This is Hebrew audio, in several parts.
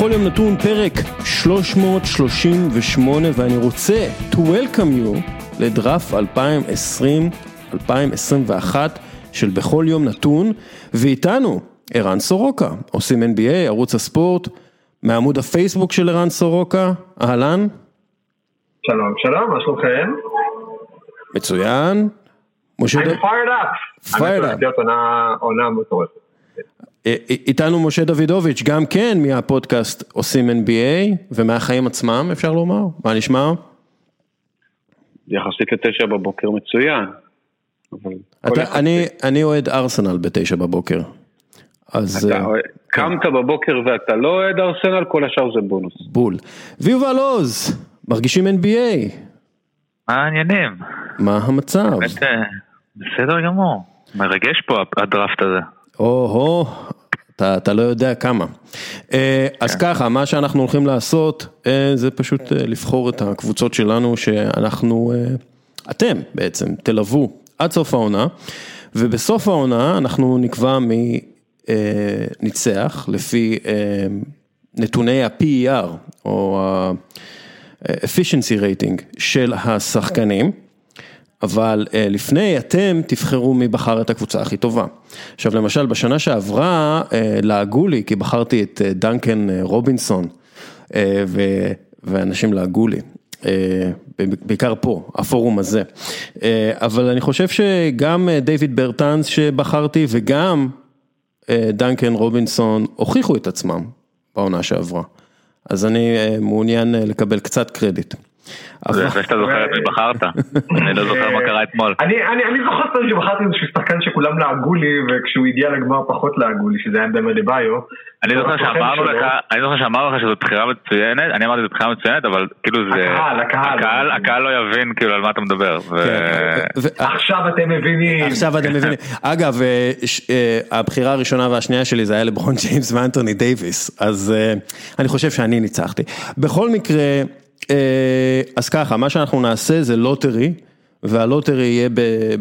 בכל יום נתון פרק 338 ואני רוצה to welcome you לדראפ 2020-2021 של בכל יום נתון ואיתנו ערן סורוקה, עושים NBA, ערוץ הספורט, מעמוד הפייסבוק של ערן סורוקה, אהלן. שלום, שלום, מה שלומכם? מצוין. משה I'm fired up. fired up. עונה מטורפת. אה, אה, איתנו משה דוידוביץ', גם כן מהפודקאסט עושים NBA ומהחיים עצמם אפשר לומר, מה נשמע? יחסית לתשע בבוקר מצוין. אתה, אני, אני אוהד ארסנל בתשע בבוקר. אז... אתה אה, קמת. בבוקר ואתה לא אוהד ארסנל, כל השאר זה בונוס. בול. ויובל עוז, מרגישים NBA. מה העניינים? מה המצב? באמת, בסדר גמור. מרגש פה הדראפט הזה. או-הו, אתה, אתה לא יודע כמה. אה, אז כן. ככה, מה שאנחנו הולכים לעשות אה, זה פשוט אה, לבחור את הקבוצות שלנו שאנחנו, אתם בעצם, תלוו עד סוף העונה, ובסוף העונה אנחנו נקבע מי ניצח לפי נתוני ה-PER, או ה-efficiency rating של השחקנים. אבל אה, לפני אתם תבחרו מי בחר את הקבוצה הכי טובה. עכשיו למשל בשנה שעברה אה, לעגו לי כי בחרתי את אה, דנקן רובינסון ואנשים לעגו לי. בעיקר פה, הפורום הזה. אבל אני חושב שגם דיוויד ברטנס שבחרתי וגם דנקן רובינסון הוכיחו את עצמם בעונה שעברה. אז אני מעוניין לקבל קצת קרדיט. זה יפה שאתה זוכר את מי בחרת, אני לא זוכר מה קרה אתמול. אני זוכר פעם שבחרתי איזשהו שחקן שכולם לעגו לי, וכשהוא הגיע לגמר פחות לעגו לי, שזה היה באמת לביו. אני זוכר שאמרנו לך, אני זוכר שאמרנו לך שזו בחירה מצוינת, אני אמרתי שזו בחירה מצוינת, אבל כאילו זה, הקהל, הקהל לא יבין כאילו על מה אתה מדבר. כן, עכשיו אתם מבינים. עכשיו אתם מבינים. אגב, אה, אה, הבחירה הראשונה והשנייה שלי זה היה לברון ג'יימס ואנטוני דייוויס, אז אה, אני חושב שאני ניצחתי. בכל מקרה, אז ככה, מה שאנחנו נעשה זה lottery, וה lottery יהיה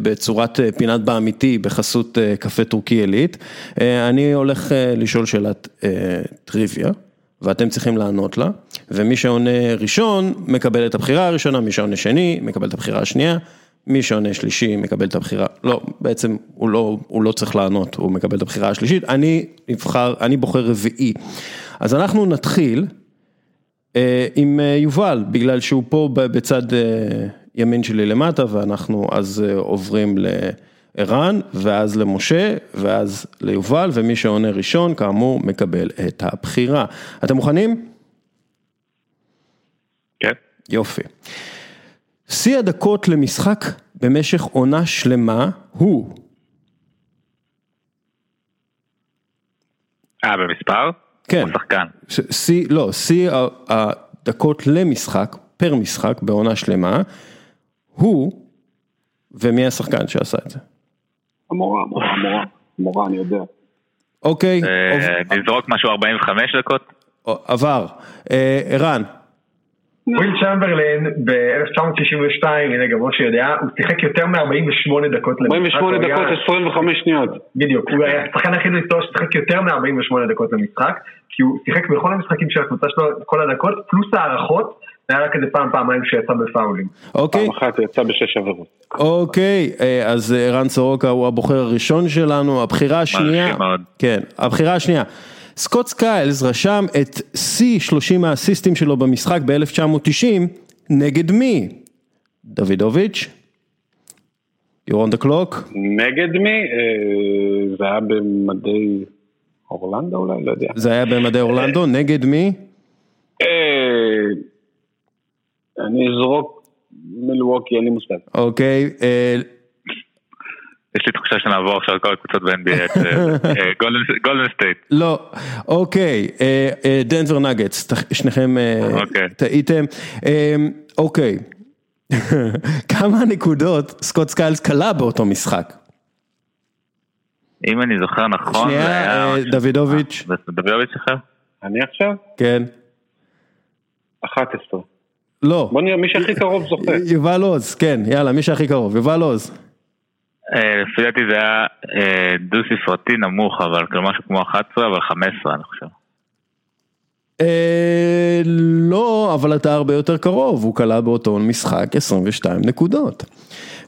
בצורת אה, פינת באמיתי בחסות אה, קפה טורקי עילית. אני הולך לשאול שאלת טריוויה, ואתם צריכים לענות לה, ומי שעונה ראשון מקבל את הבחירה הראשונה, מי שעונה שני מקבל את הבחירה השנייה. מי שעונה שלישי מקבל את הבחירה, לא, בעצם הוא לא, הוא לא צריך לענות, הוא מקבל את הבחירה השלישית, אני נבחר, אני בוחר רביעי. אז אנחנו נתחיל אה, עם אה, יובל, בגלל שהוא פה בצד אה, ימין שלי למטה, ואנחנו אז עוברים לערן, ואז למשה, ואז ליובל, ומי שעונה ראשון, כאמור, מקבל את הבחירה. אתם מוכנים? כן. יופי. שיא הדקות למשחק במשך עונה שלמה הוא? אה, במספר? כן. הוא שחקן. שיא, לא, שיא הדקות למשחק, פר משחק בעונה שלמה, הוא, ומי השחקן שעשה את זה? המורה, המורה, המורה, המורה, אני יודע. אוקיי. אה, נזרוק משהו 45 דקות? עבר. אה, ערן. וויל צ'מברלין ב-1962, הנה גם משה יודע, הוא שיחק יותר מ-48 דקות 48 דקות 25 שניות. בדיוק, הוא היה השחקן הכי בהיסטוריה ששיחק יותר מ-48 דקות למשחק, כי הוא שיחק בכל המשחקים של הקבוצה שלו כל הדקות, פלוס הערכות, היה רק איזה פעם פעמיים שיצא בפאולים. אוקיי. פעם אחת יצא בשש עבירות. אוקיי, אה, אז אה, ערן סורוקה הוא הבוחר הראשון שלנו, הבחירה השנייה, כן, הבחירה השנייה. סקוט סקיילס רשם את שיא 30 האסיסטים שלו במשחק ב-1990, נגד מי? דוידוביץ'? You're on the clock? נגד מי? אה, זה היה במדי אורלנדו אולי? לא יודע. זה היה במדי אורלנדו, נגד מי? אה, אני אזרוק מלווקי, אין לי מושג. אוקיי. אה, יש לי תחושה שנעבור עכשיו לכל הקבוצות ב-NBA, גולדן סטייט. לא, אוקיי, דנבר נגטס, שניכם אוקיי. טעיתם. אוקיי, כמה נקודות סקוט סקיילס כלה באותו משחק? אם אני זוכר נכון, שנייה, דוידוביץ'. אה, דוידוביץ' אחר? אני עכשיו? כן. 11. לא. בוא נראה, מי שהכי קרוב זוכה. יובל עוז, כן, יאללה, מי שהכי קרוב, יובל עוז. אה, לפי דעתי זה היה אה, דו ספרתי נמוך, אבל כאילו משהו כמו 11, אבל 15 אני חושב. לא, אבל אתה הרבה יותר קרוב, הוא כלה באותו משחק 22 נקודות.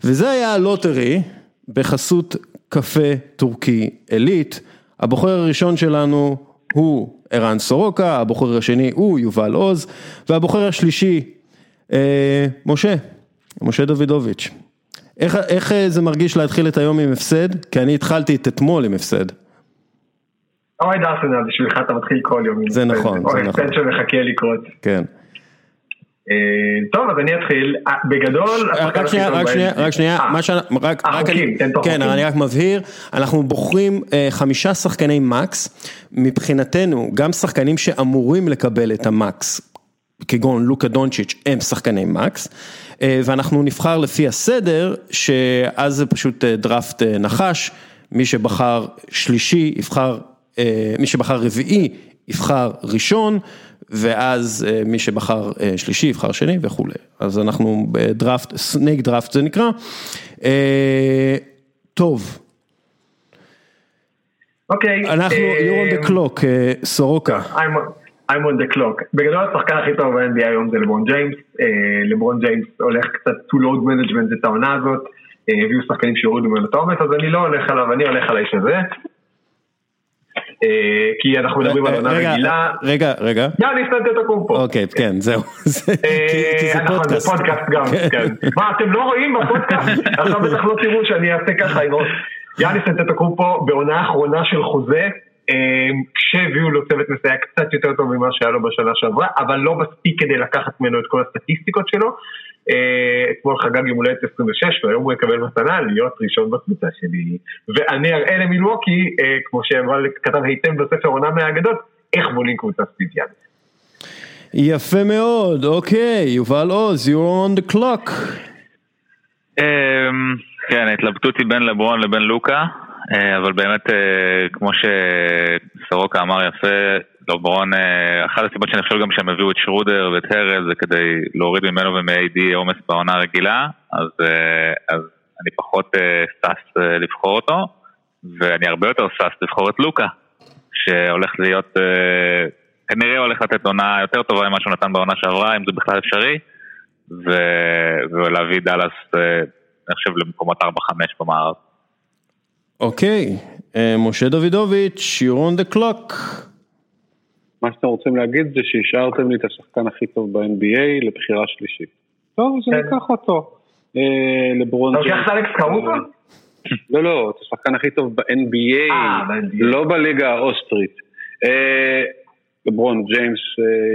וזה היה הלוטרי בחסות קפה טורקי עילית. הבוחר הראשון שלנו הוא ערן סורוקה, הבוחר השני הוא יובל עוז, והבוחר השלישי, אה, משה, משה דוידוביץ'. איך, איך זה מרגיש להתחיל את היום עם הפסד? כי אני התחלתי את אתמול עם הפסד. אוי דארסנל, בשבילך אתה מתחיל כל יום. זה נכון, זה נכון. או הפסד שמחכה לקרות. כן. אה, טוב, אז אני אתחיל. אה, בגדול... רק שנייה, רק שנייה, רק שנייה, מה ש... רק אני... כן, אני רק מבהיר, אנחנו בוחרים חמישה שחקני מקס, מבחינתנו, גם שחקנים שאמורים לקבל את המקס, כגון לוקה דונצ'יץ', הם שחקני מקס, ואנחנו נבחר לפי הסדר, שאז זה פשוט דראפט נחש, מי שבחר שלישי יבחר, מי שבחר רביעי יבחר ראשון. ואז אה, מי שבחר אה, שלישי יבחר שני וכולי. אז אנחנו בדראפט, snake דראפט זה נקרא. אה, טוב. אוקיי. אנחנו, you're on the clock, סורוקה. I'm on the clock. בגדול השחקן הכי טוב ב-NBA היום זה לברון ג'יימס. לברון ג'יימס הולך קצת to load management את העונה הזאת. הביאו שחקנים שיורידו ממנו את העומס, אז אני לא הולך עליו, אני הולך על האיש הזה. אה, כי אנחנו מדברים על עונה רגילה. רגע, רגע. יאניס אנטטוקומפו. אוקיי, כן, זהו. אה, כי זה פודקאסט. זה פודקאסט גם, כן. מה, אתם לא רואים בפודקאסט? עכשיו בטח לא תראו שאני אעשה ככה עם ראש. יאניס נטטוקומפו בעונה האחרונה של חוזה, אה, כשהביאו לו צוות מסייע קצת יותר טוב ממה שהיה לו בשנה שעברה, אבל לא מספיק כדי לקחת ממנו את כל הסטטיסטיקות שלו. אה, אתמול חגג יום הולדת 26 והיום הוא יקבל מתנה להיות ראשון בקבוצה שלי ואני אראה למילווקי, אה, כמו שכתב היטב בספר עונה מהאגדות, איך בונים קבוצה ספיציאנית. יפה מאוד, אוקיי, יובל עוז, you're on the clock. אמ, כן, ההתלבטות היא בין לברון לבין לוקה, אבל באמת, כמו שסורוקה אמר יפה, לברון, אה, אחת הסיבות שאני חושב גם שהם הביאו את שרודר ואת הרז זה כדי להוריד ממנו ומ-AD עומס בעונה רגילה, אז, אה, אז אני פחות אה, שש לבחור אותו, ואני הרבה יותר שש לבחור את לוקה, שהולך להיות, כנראה הולך לתת עונה יותר טובה ממה שהוא נתן בעונה שעברה, אם זה בכלל אפשרי, ו... ולהביא דאלאס, אני חושב, למקומות 4-5 במערב. אוקיי, משה דוידוביץ', you're on the clock. מה שאתם רוצים להגיד זה שהשארתם לי את השחקן הכי טוב ב-NBA לבחירה שלישית. טוב, אז אני כן. אקח אותו. אה, לברון ג'יימס. אתה לוקח אלכס קרוסו? לא, לא, את השחקן הכי טוב ב-NBA, אה, לא בליגה האוסטרית. אה, לברון ג'יימס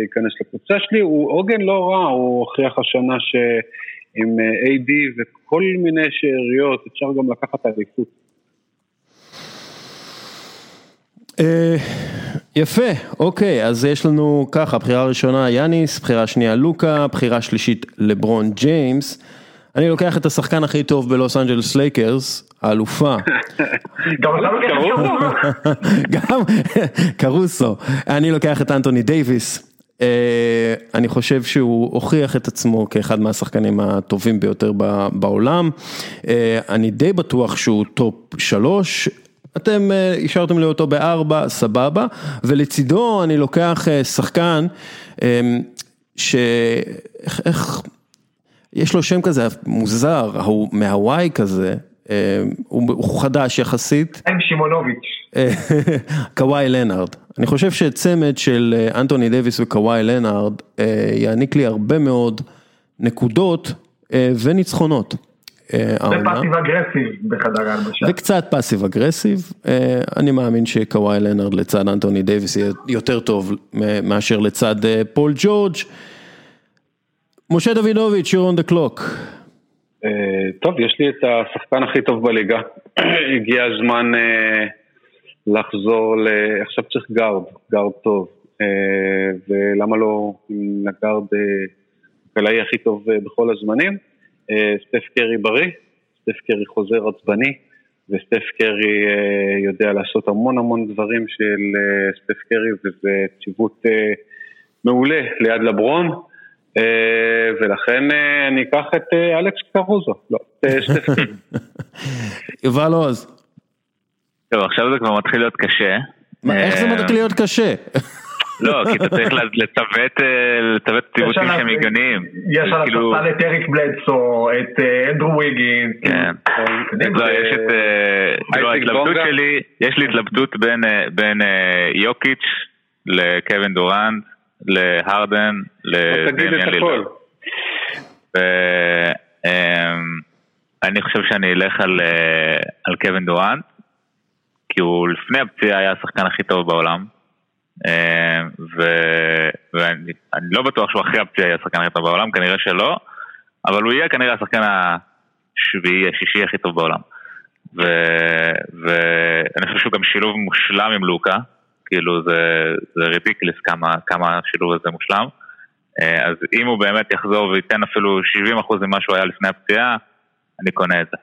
ייכנס לקבוצה שלי, הוא עוגן לא רע, הוא הוכיח השנה שעם AD וכל מיני שאריות אפשר גם לקחת אליפות. יפה, אוקיי, אז יש לנו ככה, בחירה ראשונה יאניס, בחירה שנייה לוקה, בחירה שלישית לברון ג'יימס. אני לוקח את השחקן הכי טוב בלוס אנג'לס לייקרס, האלופה. גם גם קרוסו. אני לוקח את אנטוני דייוויס. אה, אני חושב שהוא הוכיח את עצמו כאחד מהשחקנים הטובים ביותר בעולם. אה, אני די בטוח שהוא טופ שלוש, אתם אה, לי אותו בארבע, סבבה, ולצידו אני לוקח אה, שחקן אמ, ש... איך, איך, יש לו שם כזה מוזר, הוא מהוואי כזה, אמ, הוא, חדש יחסית. חיים שימונוביץ'. קוואי לנארד. אני חושב שצמד של אה, אנטוני דוויס וקוואי לנארד יעניק לי הרבה מאוד נקודות וניצחונות. אה, aggressive בחדר ההלבשה. וקצת passive aggressive, אה, אני מאמין שקוואי לנארד לצד אנטוני דייוויס יהיה יותר טוב מאשר לצד אה, פול ג'ורג'. משה דוידוביץ', you're on the clock. טוב, יש לי את השחקן הכי טוב בליגה. הגיע הזמן לחזור ל... עכשיו צריך גארד, גארד טוב. ולמה לא עם הגארד הקלעי הכי טוב בכל הזמנים? אה, סטף קרי בריא, סטף קרי חוזר עצבני, וסטף קרי אה, יודע לעשות המון המון דברים של אה, סטף קרי, וזה ציוות מעולה ליד לברון, ולכן אני אקח את אלכס קרוזו, לא, את סטף קרי. יובל עוז. טוב, עכשיו זה כבר מתחיל להיות קשה. איך זה מתחיל להיות קשה? לא, כי אתה צריך לצוות אה, ציוותים שהם הגיוניים. יש על כאילו- הספסל את אריק בלדסו, את אה, אנדרו ויגינס. כן. לא, יש את... כאילו ההתלבטות שלי, יש לי התלבטות בין יוקיץ' לקווין דורנט, להרדן, לדמיאן לילר. אני חושב שאני אלך על, על קווין דורנט, כי הוא לפני הפציעה היה השחקן הכי טוב בעולם. ו, ואני לא בטוח שהוא אחרי הפציעה יהיה השחקן הכי טוב בעולם, כנראה שלא, אבל הוא יהיה כנראה השחקן השביעי, השישי הכי טוב בעולם. ו, ואני חושב שהוא גם שילוב מושלם עם לוקה, כאילו זה, זה רידיקליס כמה, כמה השילוב הזה מושלם. אז אם הוא באמת יחזור וייתן אפילו 70% ממה שהוא היה לפני הפציעה, אני קונה את זה.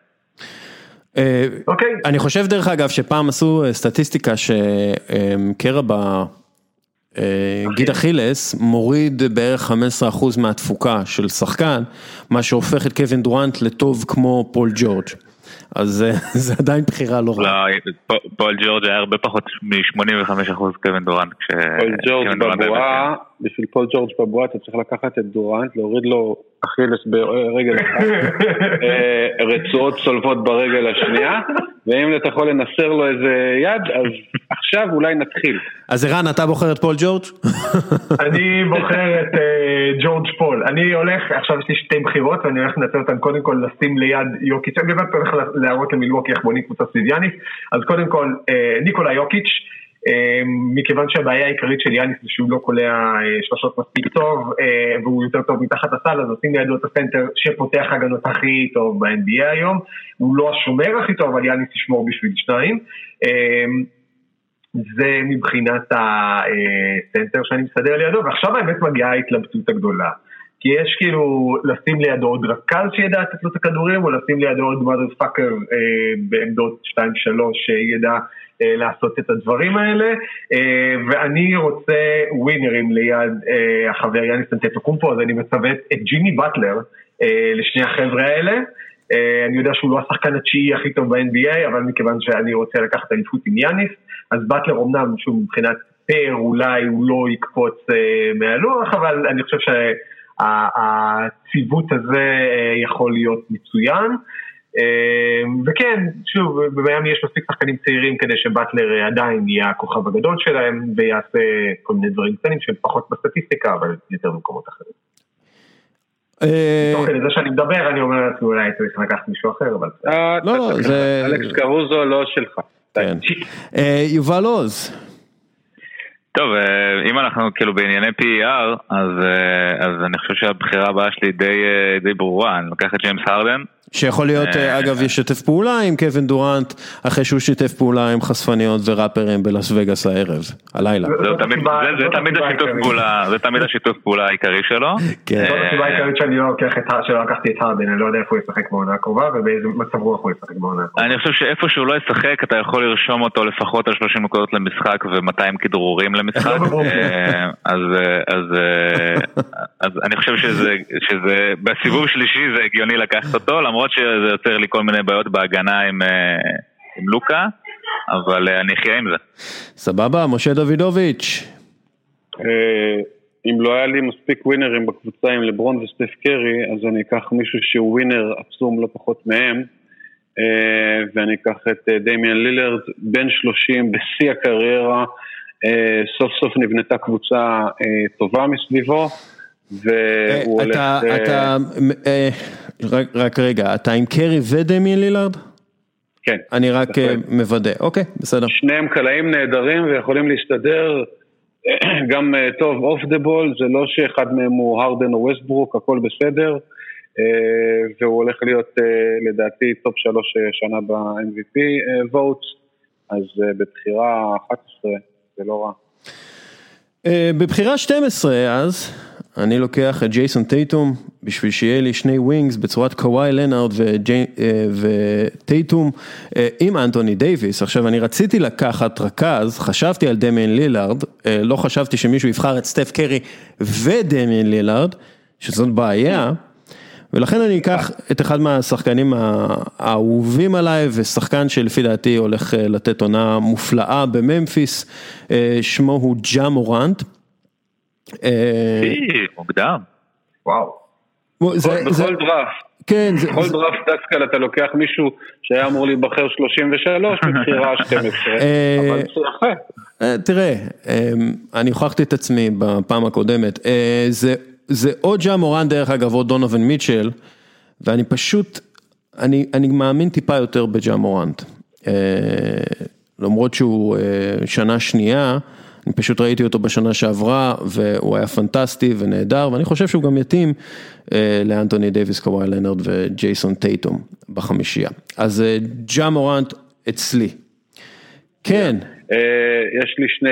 אה, אוקיי. אני חושב דרך אגב שפעם עשו אה, סטטיסטיקה שקרע בגיד אוקיי. אכילס מוריד בערך 15% מהתפוקה של שחקן, מה שהופך את קווין דורנט לטוב כמו פול ג'ורג'. אז אה, זה עדיין בחירה לא רעה. לא, פול ג'ורג' היה הרבה פחות מ-85% קווין דורנט. פול ג'ורג' בבועה, בשביל פול ג'ורג' בבועה אתה צריך לקחת את דורנט, להוריד לו אכילס ברגל אחת, אה, רצועות צולבות ברגל השנייה, ואם אתה יכול לנסר לו איזה יד, אז עכשיו אולי נתחיל. אז ערן, אתה בוחר את פול ג'ורג'? אני בוחר את אה, ג'ורג' פול. אני הולך, עכשיו יש לי שתי בחירות, ואני הולך לנצל אותן קודם כל לשים ליד יוקיץ', אני באמת הולך להראות למילווקי איך בונים קבוצה סביב יאניס, אז קודם כל, אה, ניקולה יוקיץ', מכיוון שהבעיה העיקרית של יאניס זה שהוא לא קולע אה, שלושות מספיק טוב אה, והוא יותר טוב מתחת הסל אז עושים לידו את הסנטר שפותח הגנות הכי טוב ב-NBA היום. הוא לא השומר הכי טוב אבל יאניס ישמור בשביל שניים. אמ, זה מבחינת הסנטר שאני מסדר לידו ועכשיו האמת מגיעה ההתלבטות הגדולה כי יש כאילו לשים לידו עוד רכז שידע לתת לו את הכדורים או לשים לידו עוד mother fucker אה, בעמדות 2-3 שידע אה, לעשות את הדברים האלה, אה, ואני רוצה ווינרים ליד אה, החבר יאניס אנטטוקומפו, אז אני מצוות את ג'ימי באטלר לשני החבר'ה האלה. אני יודע שהוא לא השחקן התשיעי הכי טוב ב-NBA, אבל מכיוון שאני רוצה לקחת אליפות עם יאניס, אז באטלר אמנם, שוב, מבחינת פר אולי הוא לא יקפוץ מהלוח, אבל אני חושב שהציוות הזה יכול להיות מצוין. אמ, וכן, שוב, במיאמי יש מספיק שחקנים צעירים כדי שבטלר עדיין יהיה הכוכב הגדול שלהם ויעשה כל מיני דברים קטנים שהם פחות בסטטיסטיקה, אבל יותר במקומות אחרים. אה, תוך כדי זה שאני מדבר, אני אומר לעצמי אולי צריך לקחת מישהו אחר, אבל... אה, לא, לא, זה... אלכס קרוזו לא שלך. כן. אה, יובל עוז. טוב, אם אנחנו כאילו בענייני PER, אז, אז אני חושב שהבחירה הבאה שלי די, די ברורה, אני לוקח את ג'יימס הרדן. שיכול להיות, אה, אגב, ישתף פעולה עם קווין דורנט, אחרי שהוא שיתף פעולה עם חשפניות וראפרים בלאס וגאס הערב, הלילה. זה תמיד השיתוף פעולה, זה תמיד השיתוף פעולה העיקרי שלו. כן. זאת הסיבה העיקרית שאני לא לקחתי את הארדן, אני לא יודע איפה הוא ישחק בעונה הקרובה ובאיזה מצב רוח הוא ישחק בעונה הקרובה. אני חושב שאיפה שהוא לא ישחק, אתה יכול לרשום אותו לפחות על 30 נקודות למשחק ו-200 כדרורים למשחק. לא אה, אה, אז אני חושב שזה, בסיבוב שלישי זה הגיוני לקחת אותו, למרות שזה יוצר לי כל מיני בעיות בהגנה עם, אה, עם לוקה, אבל אה, אני אחיה עם זה. סבבה, משה דוידוביץ'. אה, אם לא היה לי מספיק ווינרים בקבוצה עם לברון וסטף קרי, אז אני אקח מישהו שהוא ווינר עצום לא פחות מהם, ואני אקח את דמיאן לילרד, בן 30, בשיא הקריירה, סוף סוף נבנתה קבוצה טובה מסביבו. והוא הולך... אתה, רק רגע, אתה עם קרי ודמיאן לילארד? כן. אני רק אה, מוודא, אוקיי, בסדר. שניהם קלעים נהדרים ויכולים להסתדר גם אה, טוב off the ball, זה לא שאחד מהם הוא הרדן או ווסטברוק, הכל בסדר. אה, והוא הולך להיות לדעתי טופ שלוש שנה ב-MVP vote, אז בבחירה 11 זה לא רע. בבחירה 12 אז, אני לוקח את ג'ייסון טייטום בשביל שיהיה לי שני wings בצורת קוואי לנארד אה, וטייטום אה, עם אנטוני דייוויס. עכשיו אני רציתי לקחת רכז, חשבתי על דמיין לילארד, אה, לא חשבתי שמישהו יבחר את סטף קרי ודמיין לילארד, שזאת בעיה. ולכן אני אקח את אחד מהשחקנים האהובים עליי ושחקן שלפי דעתי הולך לתת עונה מופלאה בממפיס, שמו הוא ג'ה מורנט. מוקדם. וואו. בכל דראפט. כן. בכל דראפט דסקל אתה לוקח מישהו שהיה אמור להיבחר 33 בבחירה 12, אבל זה יפה. תראה, אני הוכחתי את עצמי בפעם הקודמת, זה או ג'ה מורן דרך אגב או דונובין מיטשל, ואני פשוט, אני מאמין טיפה יותר בג'ה מורנט. למרות שהוא שנה שנייה, אני פשוט ראיתי אותו בשנה שעברה והוא היה פנטסטי ונהדר ואני חושב שהוא גם יתאים לאנטוני דייוויס, קוואי לנרד וג'ייסון טייטום בחמישייה. אז ג'ה מורנט אצלי. כן. יש לי שני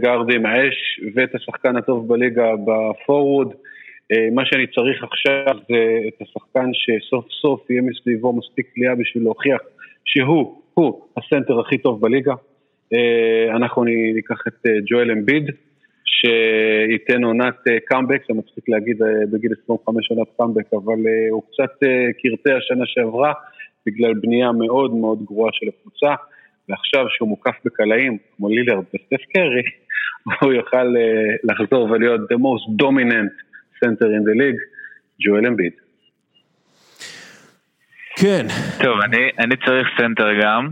גארדים, האש ואת השחקן הטוב בליגה בפורוורד. מה שאני צריך עכשיו זה את השחקן שסוף סוף יהיה מסביבו מספיק קליעה בשביל להוכיח שהוא, הוא הסנטר הכי טוב בליגה. אנחנו ניקח את ג'ואל אמביד, שייתן עונת קאמבק, זה מצחיק להגיד בגיל 25 עונת קאמבק, אבל הוא קצת קרטע השנה שעברה בגלל בנייה מאוד מאוד גרועה של הקבוצה, ועכשיו שהוא מוקף בקלעים כמו לילרד וסטף קרי, הוא יוכל לחזור ולהיות the most dominant center in the league, ג'ואל אמביד. כן. טוב, אני, אני צריך סנטר גם.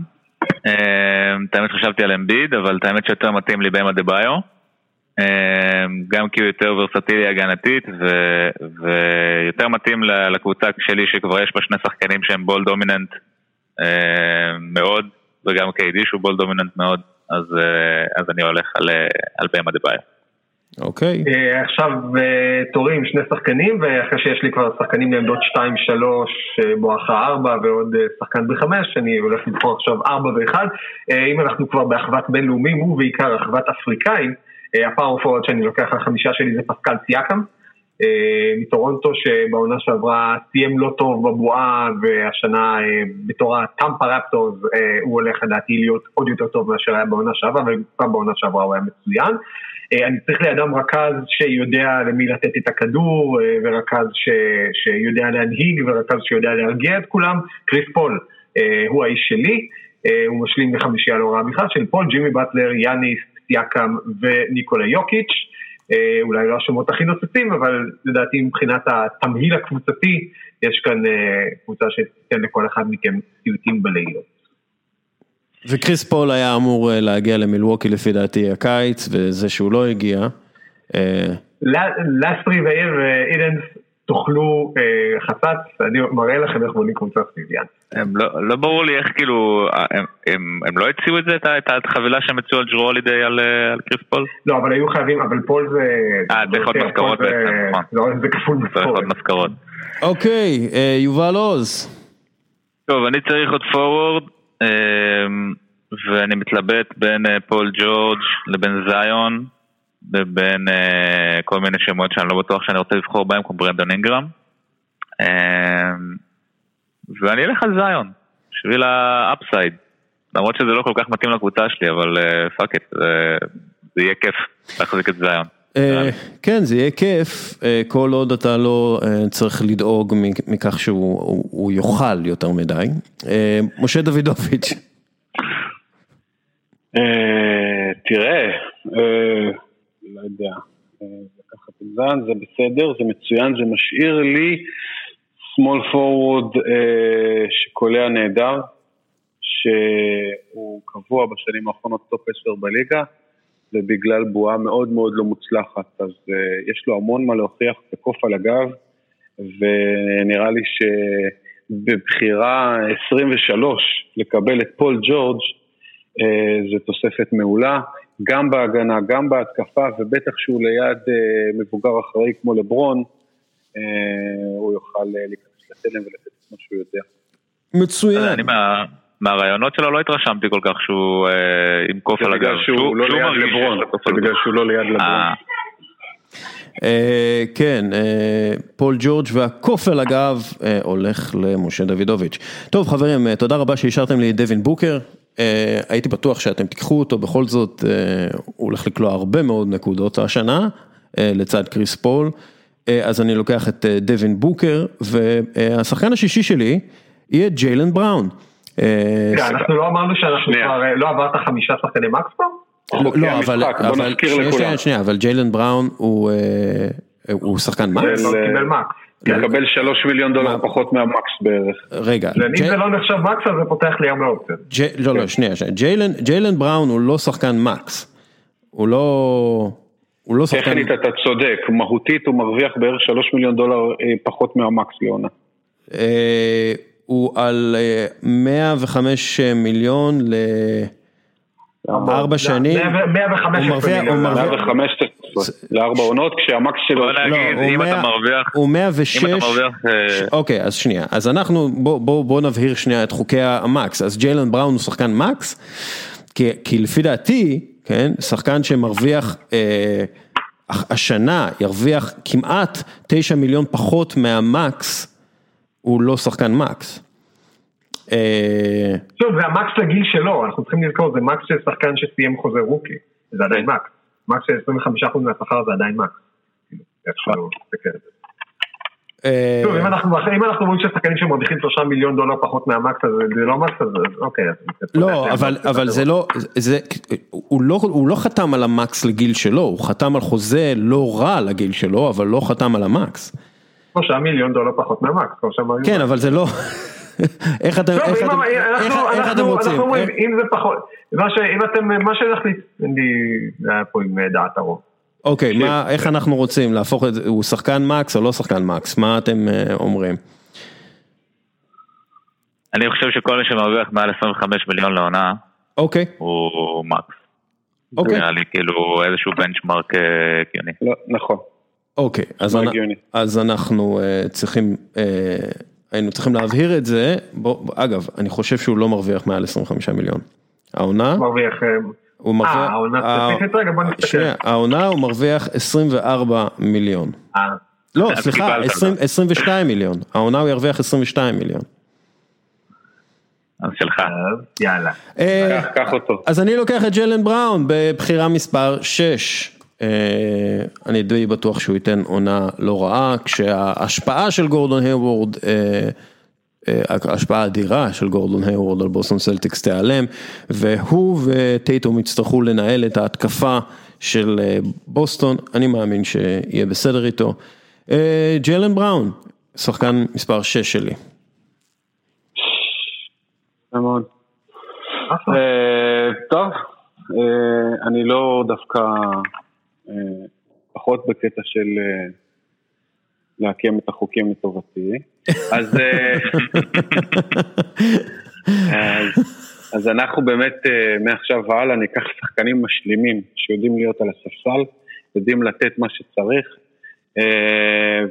את האמת חשבתי על אמביד, אבל את האמת שיותר מתאים לי באמה דה ביו. גם כי הוא יותר ורסטילי הגנתית, ו, ויותר מתאים לקבוצה שלי שכבר יש בה שני שחקנים שהם ball dominant מאוד, וגם קיידי שהוא ball dominant מאוד, אז, אז אני הולך על, על באמה דה ביו. אוקיי. Okay. עכשיו תורים שני שחקנים, ואחרי שיש לי כבר שחקנים לעמדות 2-3 בואכה 4 ועוד שחקן ב-5, אני הולך לבחור עכשיו 4 ו-1. אם אנחנו כבר באחוות בינלאומיים, ובעיקר אחוות אפריקאים, הפאור פורד שאני לוקח לחמישה שלי זה פסקל סייקם, מטורונטו שבעונה שעברה סיים לא טוב בבועה, והשנה בתור הטמפה רפטורס הוא הולך לדעתי להיות עוד יותר טוב מאשר היה בעונה שעברה, וגם בעונה שעברה הוא היה מצוין. אני צריך לידם רכז שיודע למי לתת את הכדור, ורכז ש... שיודע להנהיג, ורכז שיודע להרגיע את כולם, קריס פול הוא האיש שלי, הוא משלים בחמישייה לא רעה בכלל, של פול, ג'ימי באטלר, יאניס, סיאקם וניקולה יוקיץ', אולי לא השמות הכי נוצצים, אבל לדעתי מבחינת התמהיל הקבוצתי, יש כאן קבוצה שתיתן לכל אחד מכם סיוטים בלילות. וקריס פול היה אמור להגיע למילווקי לפי דעתי הקיץ, וזה שהוא לא הגיע. לסטרי ואידנס תאכלו חצץ, אני מראה לכם איך בונים קבוצה סטיביאן. לא ברור לי איך כאילו, הם לא הציעו את זה, את החבילה שהם הציעו על ג'רו הולידי על קריס פול? לא, אבל היו חייבים, אבל פול זה... אה, זה יכול להיות משכורות בעצם, נכון. זה כפול משכורות. אוקיי, יובל עוז. טוב, אני צריך עוד פורוורד. ואני מתלבט בין פול ג'ורג' לבין זיון ובין כל מיני שמות שאני לא בטוח שאני רוצה לבחור בהם כמו ברנדון אינגרם. ואני אלך על זיון בשביל ה upside למרות שזה לא כל כך מתאים לקבוצה שלי אבל fuck את זה יהיה כיף להחזיק את זיון כן זה יהיה כיף כל עוד אתה לא צריך לדאוג מכך שהוא יאכל יותר מדי. משה דוידוביץ'. תראה, לא יודע, לקחת את זיון זה בסדר, זה מצוין, זה משאיר לי small forward שקולע נהדר, שהוא קבוע בשנים האחרונות טופ 10 בליגה. ובגלל בועה מאוד מאוד לא מוצלחת, אז uh, יש לו המון מה להוכיח וקוף על הגב, ונראה לי שבבחירה 23 לקבל את פול ג'ורג' uh, זה תוספת מעולה, גם בהגנה, גם בהתקפה, ובטח שהוא ליד uh, מבוגר אחראי כמו לברון, uh, הוא יוכל uh, להיכנס לתלם ולתת את מה שהוא יודע. מצוין. אני מה... מהרעיונות שלו לא התרשמתי כל כך שהוא עם קוף על הגב. זה בגלל שהוא לא ליד לברון, זה בגלל שהוא לא ליד לברון. כן, פול ג'ורג' והקוף על הגב הולך למשה דוידוביץ'. טוב חברים, תודה רבה שהשארתם לי את דווין בוקר. הייתי בטוח שאתם תיקחו אותו, בכל זאת הוא הולך לקלוע הרבה מאוד נקודות השנה, לצד קריס פול. אז אני לוקח את דווין בוקר, והשחקן השישי שלי יהיה ג'יילן בראון. אנחנו לא אמרנו שאנחנו כבר, לא עברת חמישה שחקני max פה? לא, אבל, אבל, שנייה, שנייה, אבל ג'יילן בראון הוא, הוא שחקן מקס? הוא קיבל מקס. כן. מקבל שלוש מיליון דולר פחות מהמקס בערך. רגע. אם זה לא נחשב מקס אז זה פותח לי הרבה אופציות. לא, לא, שנייה, ג'יילן בראון הוא לא שחקן מקס. הוא לא... הוא לא שחקן... טכנית אתה צודק, מהותית הוא מרוויח בערך שלוש מיליון דולר אה, פחות מהמקס לעונה. אה, הוא על 105 אה, מיליון ל... ארבע שנים. 115 מיליון. 115 לארבע עונות כשהמקס שלו... אתה מרוויח... הוא 106. אם אתה מרוויח... אוקיי, אז שנייה. אז אנחנו, בוא נבהיר שנייה את חוקי המקס. אז ג'יילן בראון הוא שחקן מקס, כי לפי דעתי, כן, שחקן שמרוויח... השנה ירוויח כמעט 9 מיליון פחות מהמקס, הוא לא שחקן מקס. טוב, זה המקס לגיל שלו, אנחנו צריכים לזכור, זה מקס של שחקן שסיים חוזה רוקי, זה עדיין מקס. מקס של 25% מהשכר זה עדיין מקס. טוב, אם אנחנו אומרים ששחקנים שמרוויחים 3 מיליון דולר פחות מהמקס, אז זה לא מקס, אז אוקיי. לא, אבל זה לא, הוא לא חתם על המקס לגיל שלו, הוא חתם על חוזה לא רע לגיל שלו, אבל לא חתם על המקס. 3 מיליון דולר פחות מהמקס, כמו שאמרנו. כן, אבל זה לא... איך אתם רוצים? אנחנו אומרים, אם זה פחות, אם אתם, מה שנחליט, אין לי, זה היה פה עם דעת הרוב. אוקיי, מה, איך אנחנו רוצים להפוך את זה, הוא שחקן מקס או לא שחקן מקס, מה אתם אומרים? אני חושב שכל מי שמרוויח מעל 25 מיליון לעונה, אוקיי, הוא מקס. אוקיי. נראה לי כאילו איזשהו בנצ'מרק הגיוני. נכון. אוקיי, אז אנחנו צריכים, היינו צריכים להבהיר את זה, אגב, אני חושב שהוא לא מרוויח מעל 25 מיליון. העונה? מרוויח... הוא מרוויח, אה, העונה בוא נסתכל. שנייה, העונה הוא מרוויח 24 מיליון. אה. לא, סליחה, 22 מיליון. העונה הוא ירוויח 22 מיליון. אז שלך. יאללה. קח אותו. אז אני לוקח את ג'לן בראון בבחירה מספר 6. אני די בטוח שהוא ייתן עונה לא רעה, כשההשפעה של גורדון היוורד ההשפעה האדירה של גורדון היוורד על בוסטון סלטיקס תיעלם והוא וטייטום יצטרכו לנהל את ההתקפה של בוסטון, אני מאמין שיהיה בסדר איתו. ג'לן בראון, שחקן מספר 6 שלי. טוב, אני לא דווקא פחות בקטע של לעקם את החוקים לטובתי. אז, אז אנחנו באמת מעכשיו והלאה ניקח שחקנים משלימים שיודעים להיות על הספסל, יודעים לתת מה שצריך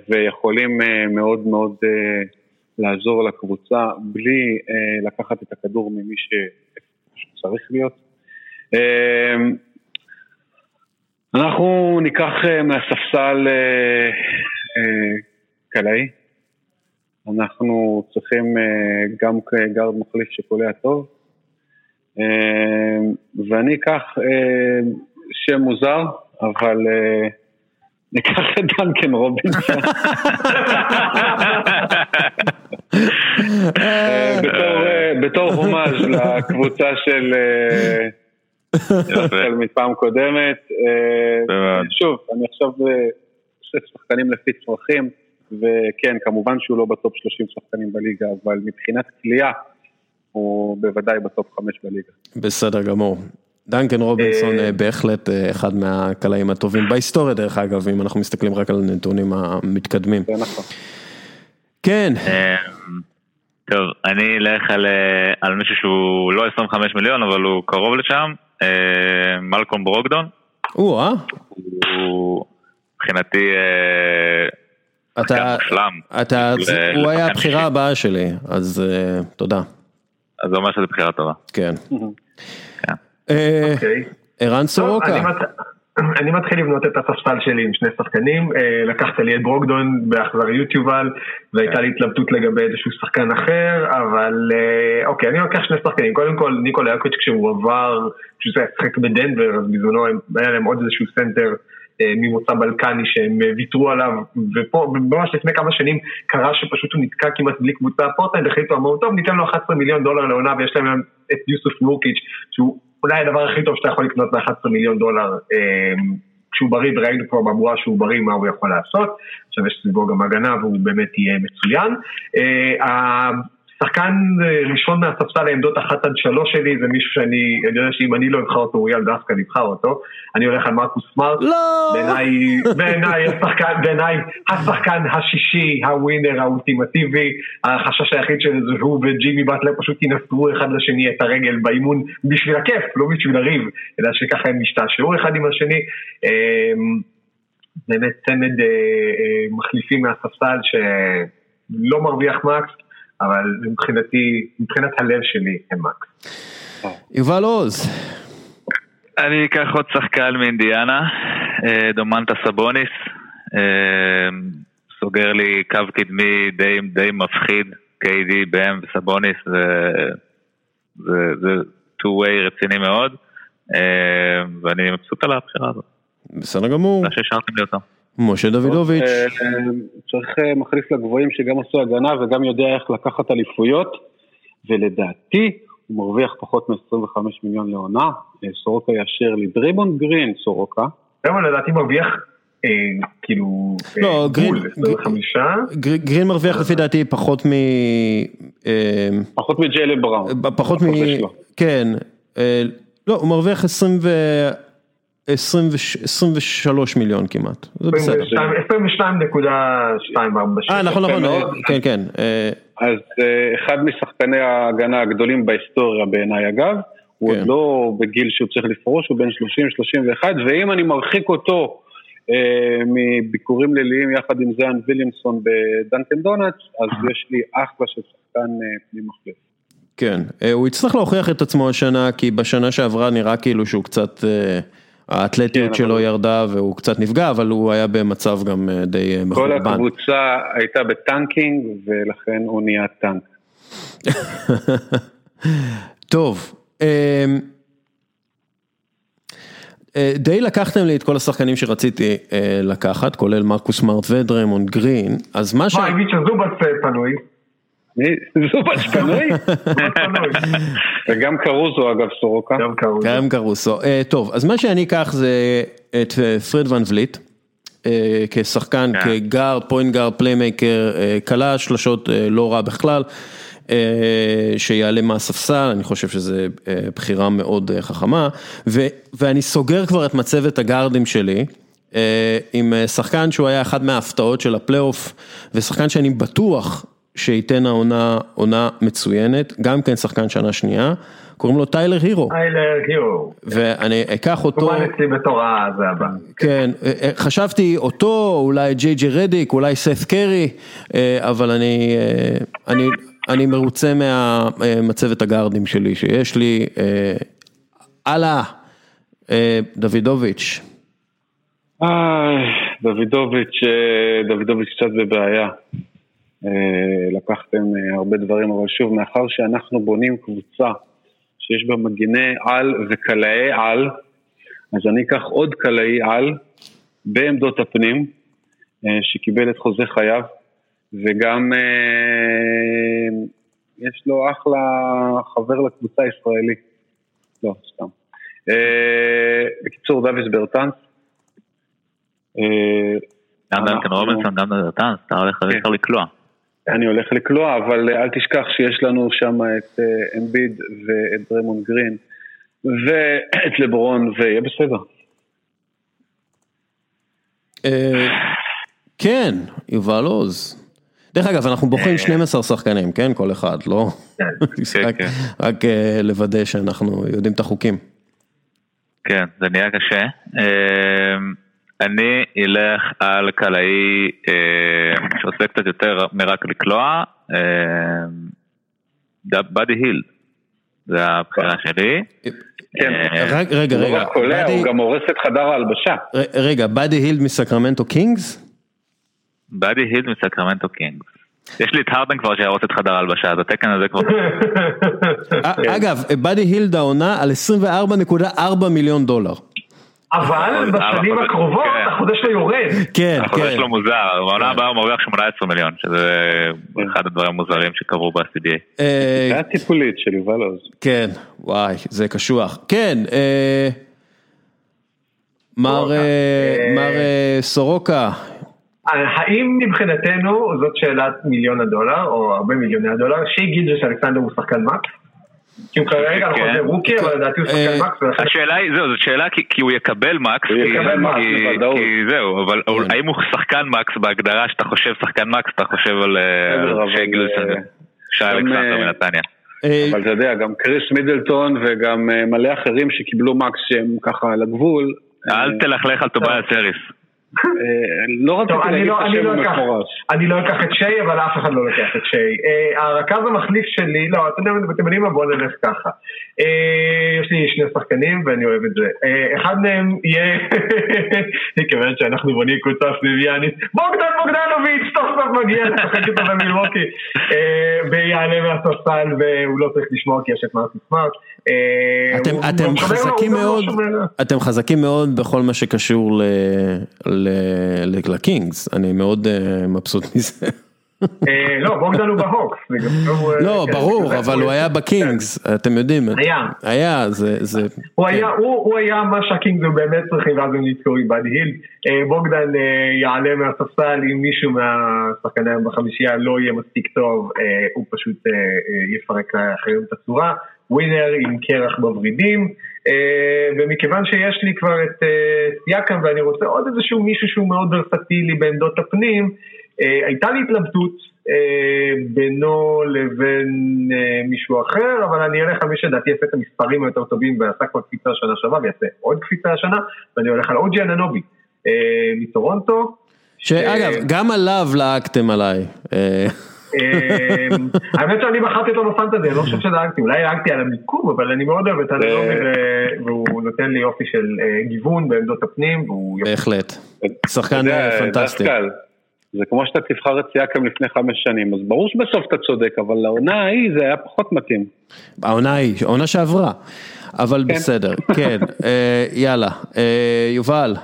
ויכולים מאוד מאוד לעזור לקבוצה בלי לקחת את הכדור ממי שצריך להיות. אנחנו ניקח מהספסל קלעי. אנחנו צריכים גם גארד מחליף שקולע טוב. ואני אקח שם מוזר, אבל ניקח את דנקן רובינסון. בתור הומאז' לקבוצה של... מפעם קודמת. שוב, אני עכשיו עושה שחקנים לפי צרכים. וכן, כמובן שהוא לא בטופ 30 שחקנים בליגה, אבל מבחינת קליעה, הוא בוודאי בטופ 5 בליגה. בסדר גמור. דנקן רובינסון בהחלט אחד מהקלעים הטובים בהיסטוריה דרך אגב, אם אנחנו מסתכלים רק על הנתונים המתקדמים. זה נכון. כן. טוב, אני אלך על מישהו שהוא לא 25 מיליון, אבל הוא קרוב לשם, מלקום ברוקדון. או-אה. הוא מבחינתי... אתה, אתה, הוא היה הבחירה הבאה שלי, אז תודה. אז זה אומר שזו בחירה טובה. כן. ערן סורוקה. אני מתחיל לבנות את הספסל שלי עם שני שחקנים, לקחת לי את ברוקדון באכזריות יובל, והייתה לי התלבטות לגבי איזשהו שחקן אחר, אבל אוקיי, אני לוקח שני שחקנים, קודם כל ניקולה יוקיץ' כשהוא עבר, כשהוא שיחק בדנבר, אז בזמנו היה להם עוד איזשהו סנטר. ממוצא בלקני שהם ויתרו עליו ופה ממש לפני כמה שנים קרה שפשוט הוא נתקע כמעט בלי קבוצה פורטלנד החליטו אמרו טוב ניתן לו 11 מיליון דולר לעונה ויש להם את יוסוף נורקיץ' שהוא אולי הדבר הכי טוב שאתה יכול לקנות ב-11 מיליון דולר כשהוא בריא, וראינו כבר בבועה שהוא בריא מה הוא יכול לעשות, עכשיו יש סביבו גם הגנה והוא באמת יהיה מצוין. שחקן אה, ראשון מהספסל לעמדות אחת עד שלוש שלי זה מישהו שאני, אני יודע שאם אני לא אבחר אותו, אוריאל דווקא נבחר אותו. אני הולך על מרקוס סמארט. לא! בעיניי, בעיניי השחקן, בעיניי השחקן השישי, הווינר האולטימטיבי. החשש היחיד שלי זה הוא וג'ימי באטלר פשוט ינסרו אחד לשני את הרגל באימון בשביל הכיף, לא בשביל הריב, אלא שככה הם ישתעשעו אחד עם השני. אמ, באמת צמד אה, אה, מחליפים מהספסל שלא מרוויח מקס. אבל מבחינתי, מבחינת הלב שלי הם מקס. יובל עוז. אני אקח עוד שחקן מאינדיאנה, אה, דומנטה סבוניס, אה, סוגר לי קו קדמי די, די מפחיד, KD, בם וסבוניס, זה two-way רציני מאוד, אה, ואני מבסוט על הבחירה הזאת. בסדר גמור. תודה שהשארתם לי אותו. משה דוידוביץ'. אה, צריך אה, מחליף לגבוהים שגם עשו הגנה וגם יודע איך לקחת אליפויות, ולדעתי הוא מרוויח פחות מ-25 מיליון לעונה, אה, סורוקה יאשר לי דריבון גרין סורוקה. למה לדעתי מרוויח כאילו לא, גרין, גרין מרוויח לפי דעתי פחות מ... פחות מג'יילן בראון. פחות מ... כן, לא, הוא מרוויח 20 ו... 23 מיליון כמעט, זה בסדר. 22.246. אה נכון נכון, כן כן. אה, אז אה, אחד משחקני ההגנה הגדולים בהיסטוריה בעיניי אגב, הוא עוד כן. לא בגיל שהוא צריך לפרוש, הוא בן 30-31, ואם אני מרחיק אותו אה, מביקורים ליליים יחד עם זיין ויליאמסון בדנקן דונלדס, אז יש לי אחלה של שחקן פנים מחליף. כן, הוא יצטרך להוכיח את עצמו השנה, כי בשנה שעברה נראה כאילו שהוא קצת... האתלטיות כן, שלו אבל... ירדה והוא קצת נפגע, אבל הוא היה במצב גם אה, די אה, מחורבן. כל הקבוצה הייתה ב tanking ולכן הוא נהיה טנק. טוב, אמ, אה, די לקחתם לי את כל השחקנים שרציתי לקחת, כולל מרקוס סמארט ודריימונד גרין, אז מה ש... מה, הגיד שזובאץ פנוי? זובאץ פנוי? וגם קרוסו אגב סורוקה. גם קרוסו. אה, טוב, אז מה שאני אקח זה את אה, פרד ון וליט. אה, כשחקן, כן. כגארד, point guard, playmaker, קלה שלשות לא רע בכלל, שיעלה מהספסל, אני חושב שזו בחירה מאוד חכמה, ואני סוגר כבר את מצבת הגארדים שלי. עם שחקן שהוא היה אחד מההפתעות של הפלייאוף, ושחקן שאני בטוח שייתן העונה עונה מצוינת, גם כן שחקן שנה שנייה, קוראים לו טיילר הירו. טיילר הירו. ואני אקח אותו. הוא אצלי בתור הזה הבא. כן, אה, אה, חשבתי אותו, אולי ג'יי ג'י רדיק, אולי סת' קרי, אה, אבל אני, אני, אני מרוצה מהמצבת הגארדים שלי שיש לי. הלאה, דוידוביץ'. דוידוביץ', דוידוביץ' קצת בבעיה. אה, לקחתם אה, הרבה דברים, אבל שוב, מאחר שאנחנו בונים קבוצה שיש בה מגיני על וקלעי על, אז אני אקח עוד קלעי על בעמדות הפנים, אה, שקיבל את חוזה חייו, וגם יש לו אחלה חבר לקבוצה הישראלית. לא, סתם. בקיצור, דוויס ברטנס. גם דנקן רובינסון, גם ברטנס, אתה הולך כן. לקלוע. אני הולך לקלוע, אבל אל תשכח שיש לנו שם את אה, אמביד ואת דרמון גרין ואת לברון, ויהיה בסדר. אה, כן, יובל עוז. דרך אגב, אנחנו בוחרים 12 שחקנים, כן? כל אחד, לא? כן, כן. רק אה, לוודא שאנחנו יודעים את החוקים. כן, זה נהיה קשה. אני אלך על קלעי אה, שעושה קצת יותר מרק לקלוע, אה, באדי היל, זה הבחירה שלי. כן, אה, רגע, רגע, הוא לא רק קולע, הוא גם הורס את חדר ההלבשה. רגע, באדי הילד מסקרמנטו קינגס? באדי הילד מסקרמנטו קינגס. יש לי את הרדן כבר שיהרוס את חדר ההלבשה, אז התקן הזה כבר... אגב, באדי הילד העונה על 24.4 מיליון דולר. אבל בשנים הקרובות כן. החוזה שלו יורד. כן, כן. החוזה שלו מוזר, בעונה כן. הבאה הוא מרוויח 18 מיליון, שזה אחד הדברים המוזרים שקרו ב-CBA. זה היה טיפולית של יובל עוז. כן, וואי, זה קשוח. כן, מר סורוקה. האם מבחינתנו, זאת שאלת מיליון הדולר, או הרבה מיליוני הדולר, שי גילג'ס אלכסנדר הוא שחקן מקס? כרגע רוקי, אבל לדעתי הוא שחקן מקס. השאלה היא, זהו, זאת שאלה כי הוא יקבל מקס, כי זהו, אבל האם הוא שחקן מקס בהגדרה שאתה חושב שחקן מקס, אתה חושב על שי גילג'ס, שי אלכסנדר מנתניה. אבל אתה יודע, גם קריס מידלטון וגם מלא אחרים שקיבלו max שהם ככה על הגבול. אל תלכלך על טוביאס האריס. אה, לא רציתי להגיד את השם לא המפורש. אני לא אקח את שיי, אבל אף אחד לא לוקח את שיי. אה, הרכז המחליף שלי, לא, אתם יודעים מה, בואו נלך ככה. אה, יש לי שני שחקנים ואני אוהב את זה. אחד מהם יהיה, כיוון שאנחנו בונים קבוצה סביב יאניס, בוגדן בוגדנוביץ', סוף סוף מגיע לשחק איתו במילווקי, ויעלה מהספסל והוא לא צריך לשמור כי יש את מרקוס סמארט. אתם חזקים מאוד, אתם חזקים מאוד בכל מה שקשור לקינגס, אני מאוד מבסוט מזה. לא, בוגדן הוא בהוקס. לא, ברור, אבל הוא היה בקינגס, אתם יודעים. היה. היה, זה... הוא היה מה שהקינגס הם באמת צריכים, ואז הם נתקעו עם באדי הילד. בוגדן יעלה מהספסל, אם מישהו מהשחקני בחמישייה לא יהיה מספיק טוב, הוא פשוט יפרק לאחרים את הצורה. ווינר עם קרח בוורידים, ומכיוון שיש לי כבר את סייקם ואני רוצה עוד איזשהו מישהו שהוא מאוד ורסטילי בעמדות הפנים, הייתה לי התלבטות בינו לבין מישהו אחר, אבל אני אלך על מי שדעתי יעשה את המספרים היותר טובים ועשה כבר קפיצה השנה שעברה ויעשה עוד קפיצה השנה, ואני הולך על אוג'י אננובי מטורונטו. שאגב, גם עליו לעקתם עליי. האמת שאני בחרתי אותו בפנטזי, אני לא חושב שדאגתי, אולי דאגתי על המיקום, אבל אני מאוד אוהב את הנובי והוא נותן לי יופי של גיוון בעמדות הפנים. בהחלט, שחקן פנטסטי. זה כמו שאתה תבחר את סייקם לפני חמש שנים, אז ברור שבסוף אתה צודק, אבל לעונה ההיא זה היה פחות מתאים. העונה ההיא, העונה שעברה, אבל בסדר, כן, יאללה, יובל.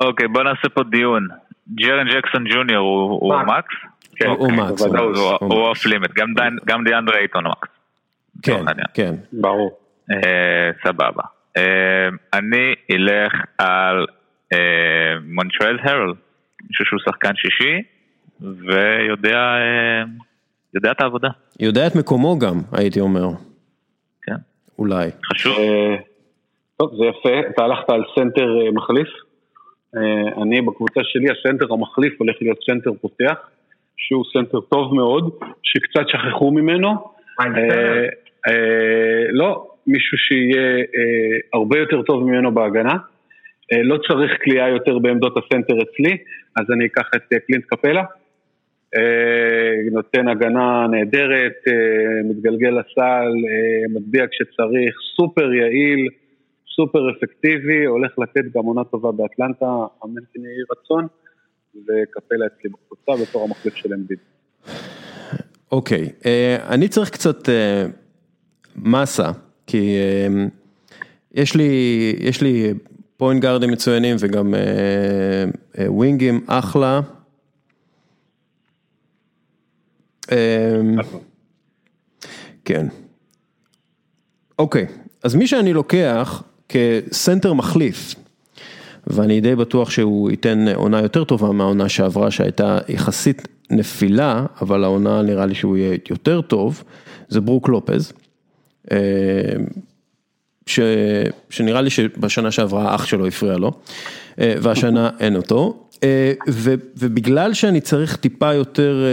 אוקיי, בוא נעשה פה דיון. ג'ארן ג'קסון ג'וניור הוא max? כן, הוא max. הוא off limit, גם דיאנדרי אייטון max. כן, כן. ברור. סבבה. אני אלך על מונטרז הארל. מישהו שהוא שחקן שישי, ויודע יודע את העבודה. יודע את מקומו גם, הייתי אומר. כן. אולי. חשוב. טוב, זה יפה, אתה הלכת על סנטר מחליף. אני בקבוצה שלי, הסנטר המחליף הולך להיות סנטר פותח, שהוא סנטר טוב מאוד, שקצת שכחו ממנו. לא, מישהו שיהיה הרבה יותר טוב ממנו בהגנה. לא צריך קליעה יותר בעמדות הסנטר אצלי, אז אני אקח את קלינט קפלה. נותן הגנה נהדרת, מתגלגל לסל, מצביע כשצריך, סופר יעיל, סופר אפקטיבי, הולך לתת גם עונה טובה באטלנטה, אמן כנהי רצון, וקפלה אצלי בקבוצה בתור המחליף של אמביד. אוקיי, אני צריך קצת מסה, כי יש לי, יש לי פוינט גארדים מצוינים וגם ווינגים אחלה. כן. אוקיי, אז מי שאני לוקח כסנטר מחליף, ואני די בטוח שהוא ייתן עונה יותר טובה מהעונה שעברה שהייתה יחסית נפילה, אבל העונה נראה לי שהוא יהיה יותר טוב, זה ברוק לופז. ש... שנראה לי שבשנה שעברה האח שלו הפריע לו, והשנה אין אותו, ו... ובגלל שאני צריך טיפה יותר,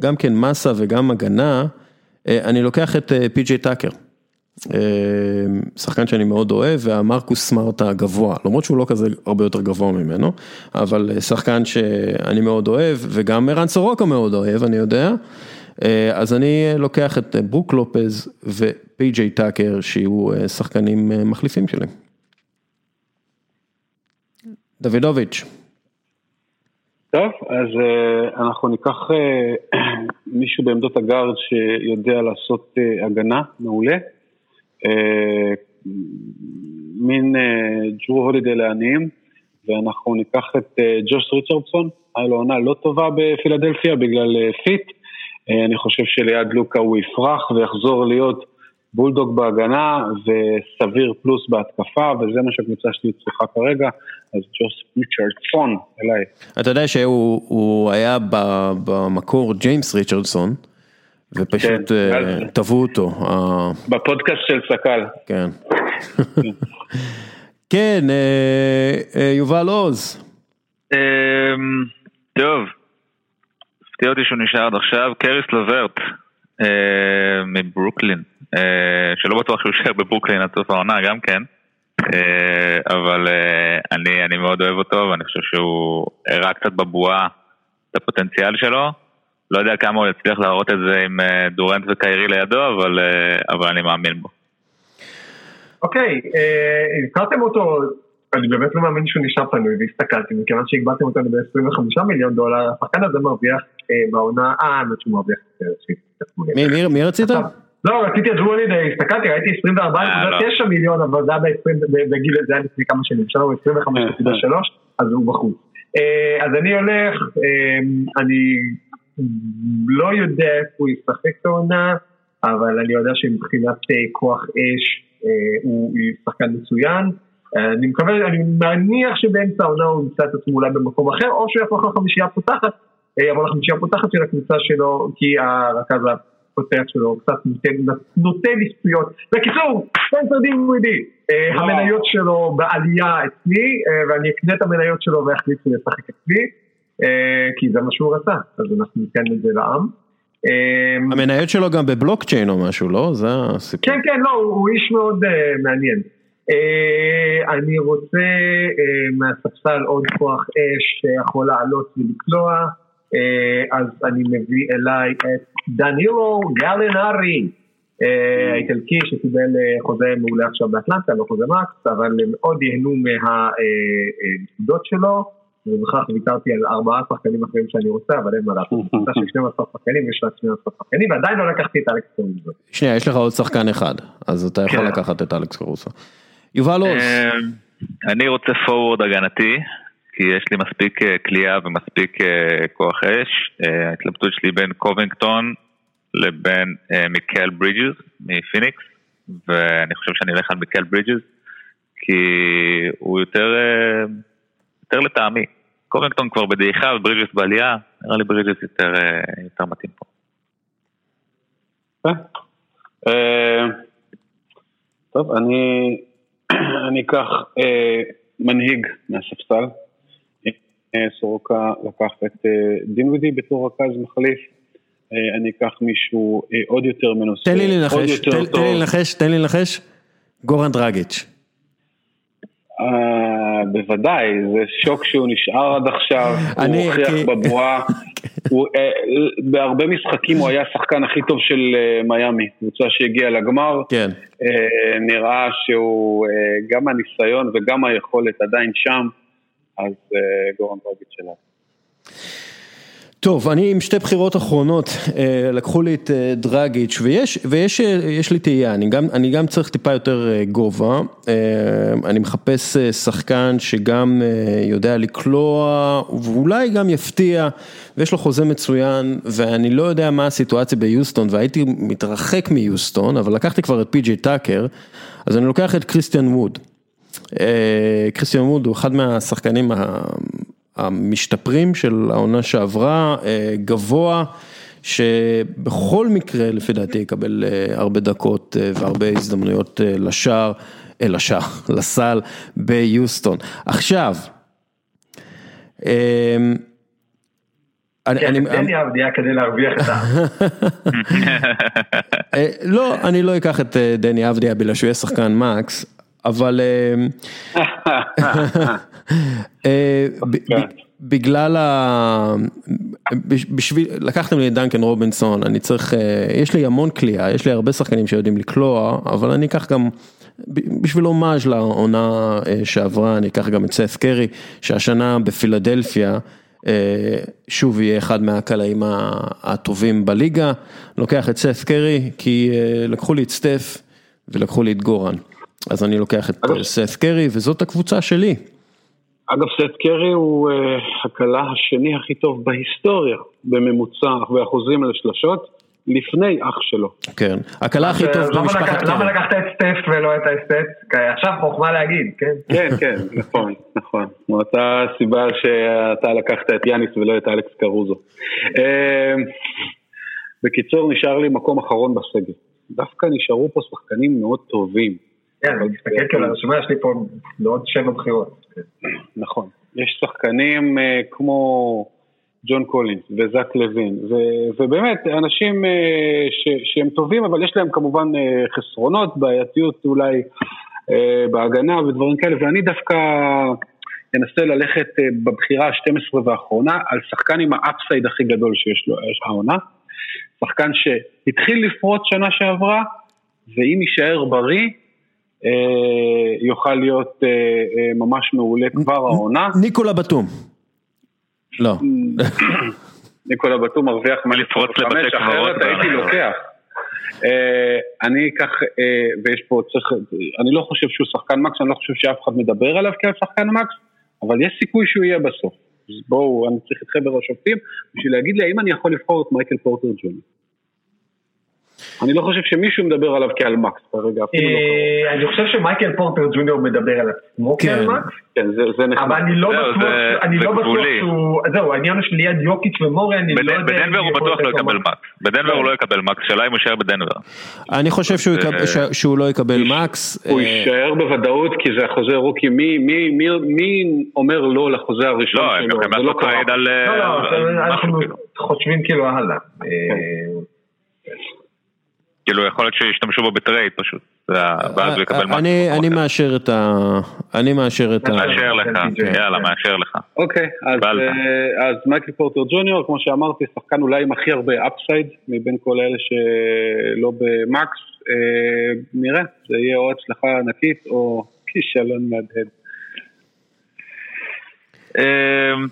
גם כן מסה וגם הגנה, אני לוקח את פי.ג'יי טאקר, שחקן שאני מאוד אוהב, והמרקוס סמארט הגבוה, למרות שהוא לא כזה הרבה יותר גבוה ממנו, אבל שחקן שאני מאוד אוהב, וגם ערן סורוקה מאוד אוהב, אני יודע. אז אני לוקח את ברוק לופז ופי.ג'יי טאקר שיהיו שחקנים מחליפים שלי. דוידוביץ'. טוב, אז אנחנו ניקח מישהו בעמדות הגארד שיודע לעשות הגנה מעולה. מין ג'רו הולידי לעניים, ואנחנו ניקח את ג'וש ריצ'רדסון, היה לו עונה לא טובה בפילדלפיה בגלל fit, אני חושב שליד לוקה הוא יפרח ויחזור להיות בולדוג בהגנה וסביר פלוס בהתקפה, וזה מה שהקבוצה שלי צריכה כרגע, אז ג'וש ריצ'רדסון אליי. אתה יודע שהוא היה במקור ג'יימס ריצ'רדסון, ופשוט כן, טבעו אותו. בפודקאסט של סקל. כן. כן, אה, אה, יובל עוז. אמ, טוב, הפתיע אותי שהוא נשאר עד עכשיו, קריס לוורט אה, מברוקלין, שלא בטוח שהוא יישאר בברוקלין עד סוף העונה גם כן, אבל אני, אני מאוד אוהב אותו ואני חושב שהוא הראה קצת בבועה את הפוטנציאל שלו. לא יודע כמה הוא יצליח להראות את זה עם דורנט וקיירי לידו, אבל, אבל אני מאמין בו. אוקיי, הזכרתם אותו, אני באמת לא מאמין שהוא נשאר פנוי והסתכלתי, מכיוון שהגבלתם אותנו ב-25 מיליון דולר, השחקן הזה מרוויח בעונה, אה, האמת שהוא מרוויח מי רצית? לא, רציתי את ג'וולידי, הסתכלתי, ראיתי 24.9 מיליון, אבל זה היה בגיל, זה היה לפני כמה שנים, שלנו 25.3, אז הוא בחוץ. אז אני הולך, אני לא יודע איפה הוא ישחק את העונה, אבל אני יודע שמבחינת כוח אש, הוא שחקן מצוין. אני מקווה, אני מניח שבאמצע העונה הוא ימצא את עצמו אולי במקום אחר, או שהוא יהפוך לחמישייה פותחת, יבוא לחמישייה פותחת של הקבוצה שלו, כי הרכז הפותח שלו קצת נוטה לזכויות. בקיצור, ספנסר דין ווידי, המניות שלו בעלייה אצלי, ואני אקנה את המניות שלו ואחליט שהוא ישחק אצלי, כי זה מה שהוא רצה, אז אנחנו ניתן את זה לעם. המניות שלו גם בבלוקצ'יין או משהו, לא? זה הסיפור. כן, כן, לא, הוא איש מאוד מעניין. אני רוצה מהספסל עוד כוח אש שיכול לעלות ולקלוע, אז אני מביא אליי את דנילו גלנרי, האיטלקי שקיבל חוזה מעולה עכשיו באטלנטה, לא חוזה מקס, אבל הם מאוד ייהנו מהנקודות שלו. ובכך ויתרתי על ארבעה שחקנים אחרים שאני רוצה, אבל אין מה לעשות. קבוצה של 12 שחקנים, יש לה 12 שחקנים, ועדיין לא לקחתי את אלכס קרוסו. שנייה, יש לך עוד שחקן אחד, אז אתה יכול כן. לקחת את אלכס קרוסו. יובל עוז. אמ, אני רוצה פורוורד הגנתי, כי יש לי מספיק קליעה אה, ומספיק אה, כוח אש. אה, ההתלבטות שלי בין קובינגטון לבין מיקל ברידג'ס מפיניקס, ואני חושב שאני אלך על מיקל ברידג'ס, כי הוא יותר, יותר לטעמי. קובינגטון כבר בדעיכה וברידג'ס בעלייה, נראה לי ברידג'ס יותר, יותר מתאים פה. טוב, אני אני אקח אה, מנהיג מהספסל, אה, סורוקה לקח את אה, דינווידי בתור רכז מחליף, אה, אני אקח מישהו אה, עוד יותר מנוסה, תן לי לנחש, תן, תן לי לנחש, תן לי לנחש, גורן דרגיץ'. Uh, בוודאי, זה שוק שהוא נשאר עד עכשיו, הוא הוכיח כי... בבואה, הוא, uh, בהרבה משחקים הוא היה השחקן הכי טוב של uh, מיאמי, קבוצה שהגיעה לגמר, כן. נראה שהוא גם הניסיון וגם היכולת עדיין שם, אז גורן דרגיץ' שלנו. טוב, אני עם שתי בחירות אחרונות, אה, לקחו לי את אה, דרגיץ' ויש, אה, לי תהייה, אני גם, צריך טיפה יותר גובה, אני מחפש שחקן שגם יודע לקלוע ואולי גם יפתיע ויש לו חוזה מצוין ואני לא יודע מה הסיטואציה ביוסטון והייתי מתרחק מיוסטון, אבל לקחתי כבר את פי.ג'יי טאקר, אז אני לוקח את קריסטיאן ווד. קריסטיאן ווד הוא אחד מהשחקנים המשתפרים של העונה שעברה, אה, גבוה, שבכל מקרה לפי דעתי יקבל אה, הרבה דקות אה, והרבה הזדמנויות לשער, לשער, לסל ביוסטון. עכשיו, אני... דני אבדיה כדי להרוויח את ה... לא, אני לא אקח את דני אבדיה בגלל שהוא יהיה שחקן מקס, אבל אה, בגלל ה... בשביל, לקחתם לי את דנקן רובינסון, אני צריך, אה, יש לי המון כליאה, יש לי הרבה שחקנים שיודעים לקלוע, אבל אני אקח גם, בשביל הומאז' לעונה אה, שעברה, אני אקח גם את סף קרי, שהשנה בפילדלפיה, שוב יהיה אחד מהקלעים הטובים בליגה, לוקח את סף קרי, כי לקחו לי את סטף ולקחו לי את גורן. אז אני לוקח את סף קרי, וזאת הקבוצה שלי. אגב, סט קרי הוא uh, הקלה השני הכי טוב בהיסטוריה, בממוצע ואחוזים לשלשות. לפני אח שלו. כן, הקלה הכי טוב במשפחת קרי. למה לקחת את סטף ולא את האסטט? עכשיו חוכמה להגיד, כן? כן, כן, נכון, נכון. מאותה סיבה שאתה לקחת את יאניס ולא את אלכס קרוזו. אה, בקיצור, נשאר לי מקום אחרון בסגל. דווקא נשארו פה שחקנים מאוד טובים. כן, אני מסתכל כאילו על הרשימה, יש לי פה עוד שבע בחירות. נכון. יש שחקנים אה, כמו ג'ון קולינס וזק לוין, ובאמת, אנשים אה, שהם טובים, אבל יש להם כמובן אה, חסרונות, בעייתיות אולי בהגנה ודברים כאלה, ואני דווקא אנסה ללכת בבחירה ה-12 והאחרונה על שחקן עם האפסייד הכי גדול שיש לו העונה. שחקן שהתחיל לפרוץ שנה שעברה, ואם יישאר בריא, יוכל להיות אה, אה, ממש מעולה כבר העונה. ניקולה בתום. לא. ניקולה בתום מרוויח מה לפרוץ לבתי קברות. הייתי לוקח. אני אקח, ויש פה, צריך, אני לא חושב שהוא שחקן מקס, אני לא חושב שאף אחד מדבר עליו כעל שחקן מקס, אבל יש סיכוי שהוא יהיה בסוף. אז בואו, אני צריך את חבר השופטים בשביל להגיד לי האם אני יכול לבחור את מייקל פורטר ג'וני. אני לא חושב שמישהו מדבר עליו כעל מקס כרגע, אפילו לא אה, אני חושב שמייקל פורטר ג'וניור מדבר על עצמו כעל כן. מקס. כן, זה נחמד. אבל אני לא בטוח, אני לא בטוח שהוא, זהו, העניין הוא שליד יוקיץ' ומורי, אני לא יודע... בדנבר הוא בטוח לא יקבל מקס. בדנבר הוא לא יקבל מקס, שאלה אם הוא יישאר בדנבר. אני חושב שהוא לא יקבל max. הוא יישאר בוודאות כי זה החוזה rookie, מי אומר לא לחוזה הראשון שלו? לא, הם לא קרה. לא, לא, אנחנו חושבים כאילו הלאה. כן. כאילו יכול להיות שישתמשו בו בטרייד פשוט, ואז הוא יקבל משהו. אני מאשר את ה... אני מאשר את ה... מאשר לך, יאללה, מאשר לך. אוקיי, אז מייקל פורטר ג'וניור, כמו שאמרתי, שחקן אולי עם הכי הרבה upside מבין כל אלה שלא ב max, נראה, זה יהיה או הצלחה ענקית או כישלון מהדהד.